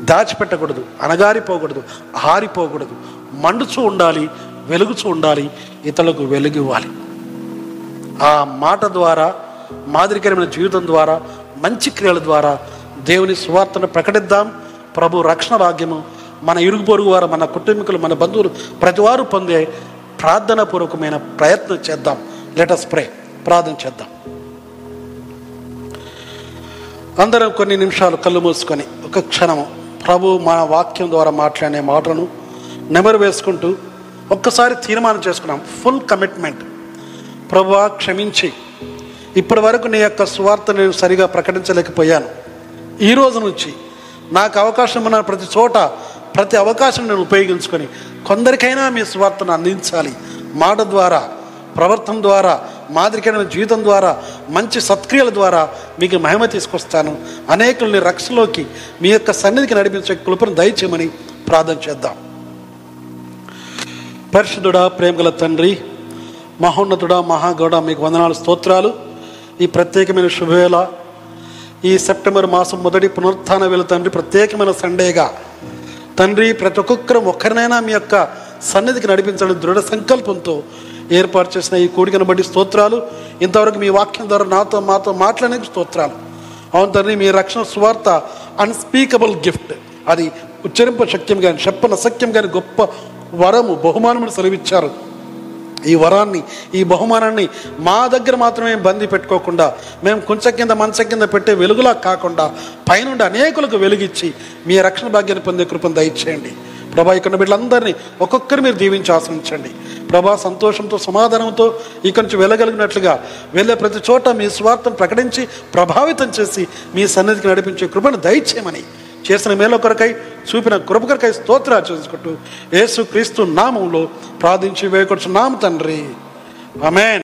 దాచిపెట్టకూడదు అనగారిపోకూడదు ఆరిపోకూడదు. మండుచూ ఉండాలి వెలుగుచూ ఉండాలి ఇతరులకు వెలుగివ్వాలి ఆ మాట ద్వారా మాదిరికరమైన జీవితం ద్వారా మంచి క్రియల ద్వారా దేవుని సువార్తను ప్రకటిద్దాం. ప్రభు రక్షణ భాగ్యము. మన ఇరుగు పొరుగు వారు మన కుటుంబీకులు మన బంధువులు ప్రతివారు పొందే ప్రార్థన పూర్వకమైన ప్రయత్నం చేద్దాం. లెటస్ ప్రే ప్రార్థన చేద్దాం. అందరం కొన్ని నిమిషాలు కళ్ళు మూసుకొని ఒక క్షణము ప్రభు మన వాక్యం ద్వారా మాట్లాడే మాటను నెమరు వేసుకుంటూ ఒక్కసారి తీర్మానం చేసుకున్నాం. ఫుల్ కమిట్మెంట్ ప్రభువా క్షమించి. ఇప్పటి వరకు నీ యొక్క స్వార్థ నేను సరిగా ప్రకటించలేకపోయాను. ఈ రోజు నుంచి నాకు అవకాశం ఉన్న ప్రతి చోట ప్రతి అవకాశం నేను ఉపయోగించుకొని కొందరికైనా మీ స్వార్థను అందించాలి. మాట ద్వారా ప్రవర్తన ద్వారా మాదిరికైన జీవితం ద్వారా మంచి సత్క్రియల ద్వారా మీకు మహిమ తీసుకొస్తాను. అనేకుల్ని రక్షలోకి మీ యొక్క సన్నిధికి నడిపించే కృపను దయచేయమని ప్రార్థన చేద్దాం. పరిశుద్ధుడా ప్రేమగల తండ్రి మహోన్నతుడా మహాగౌడ మీకు వందనాలు స్తోత్రాలు. ఈ ప్రత్యేకమైన శుభవేళ ఈ సెప్టెంబర్ మాసం మొదటి పునరుత్థాన వేళ తండ్రి ప్రత్యేకమైన సండేగా. తండ్రి ప్రతి ఒక్కొక్కరు ఒక్కరినైనా మీ యొక్క సన్నిధికి నడిపించాలని దృఢ సంకల్పంతో ఏర్పాటు చేసిన ఈ కోడికను బట్టి స్తోత్రాలు. ఇంతవరకు మీ వాక్యం ద్వారా నాతో మాతో మాట్లాడడానికి స్తోత్రాలు. అవును తండ్రి మీ రక్షణ స్వార్థ అన్స్పీకబుల్ గిఫ్ట్ అది ఉచ్చరింప శక్యం కానీ చెప్పన సఖ్యం కానీ గొప్ప వరము బహుమానమును సెలవిచ్చారు. ఈ వరాన్ని ఈ బహుమానాన్ని మా దగ్గర మాత్రమే బందీ పెట్టుకోకుండా మేము కొంచెం కింద మంచ కింద పెట్టే వెలుగులా కాకుండా పైనుండి అనేకులకు వెలుగిచ్చి మీ రక్షణ భాగ్యాన్ని పొందే కృపను దయచేయండి. ప్రభా ఇక్కడ బిడ్డలందరినీ ఒక్కొక్కరు మీరు దీవించి ఆశ్రయించండి. ప్రభా సంతోషంతో సమాధానంతో ఇక నుంచి వెళ్ళగలిగినట్లుగా వెళ్ళే ప్రతి చోట మీ స్వార్థను ప్రకటించి ప్రభావితం చేసి మీ సన్నిధికి నడిపించే కృపను దయచేయమని చేసిన మేలు కొరకై చూపిన కృప కొరకై స్తోత్ర చేసుకుంటూ యేసు క్రీస్తు నామంలో ప్రార్థించి వేయకొచ్చు నామ తండ్రి. ఆమెన్.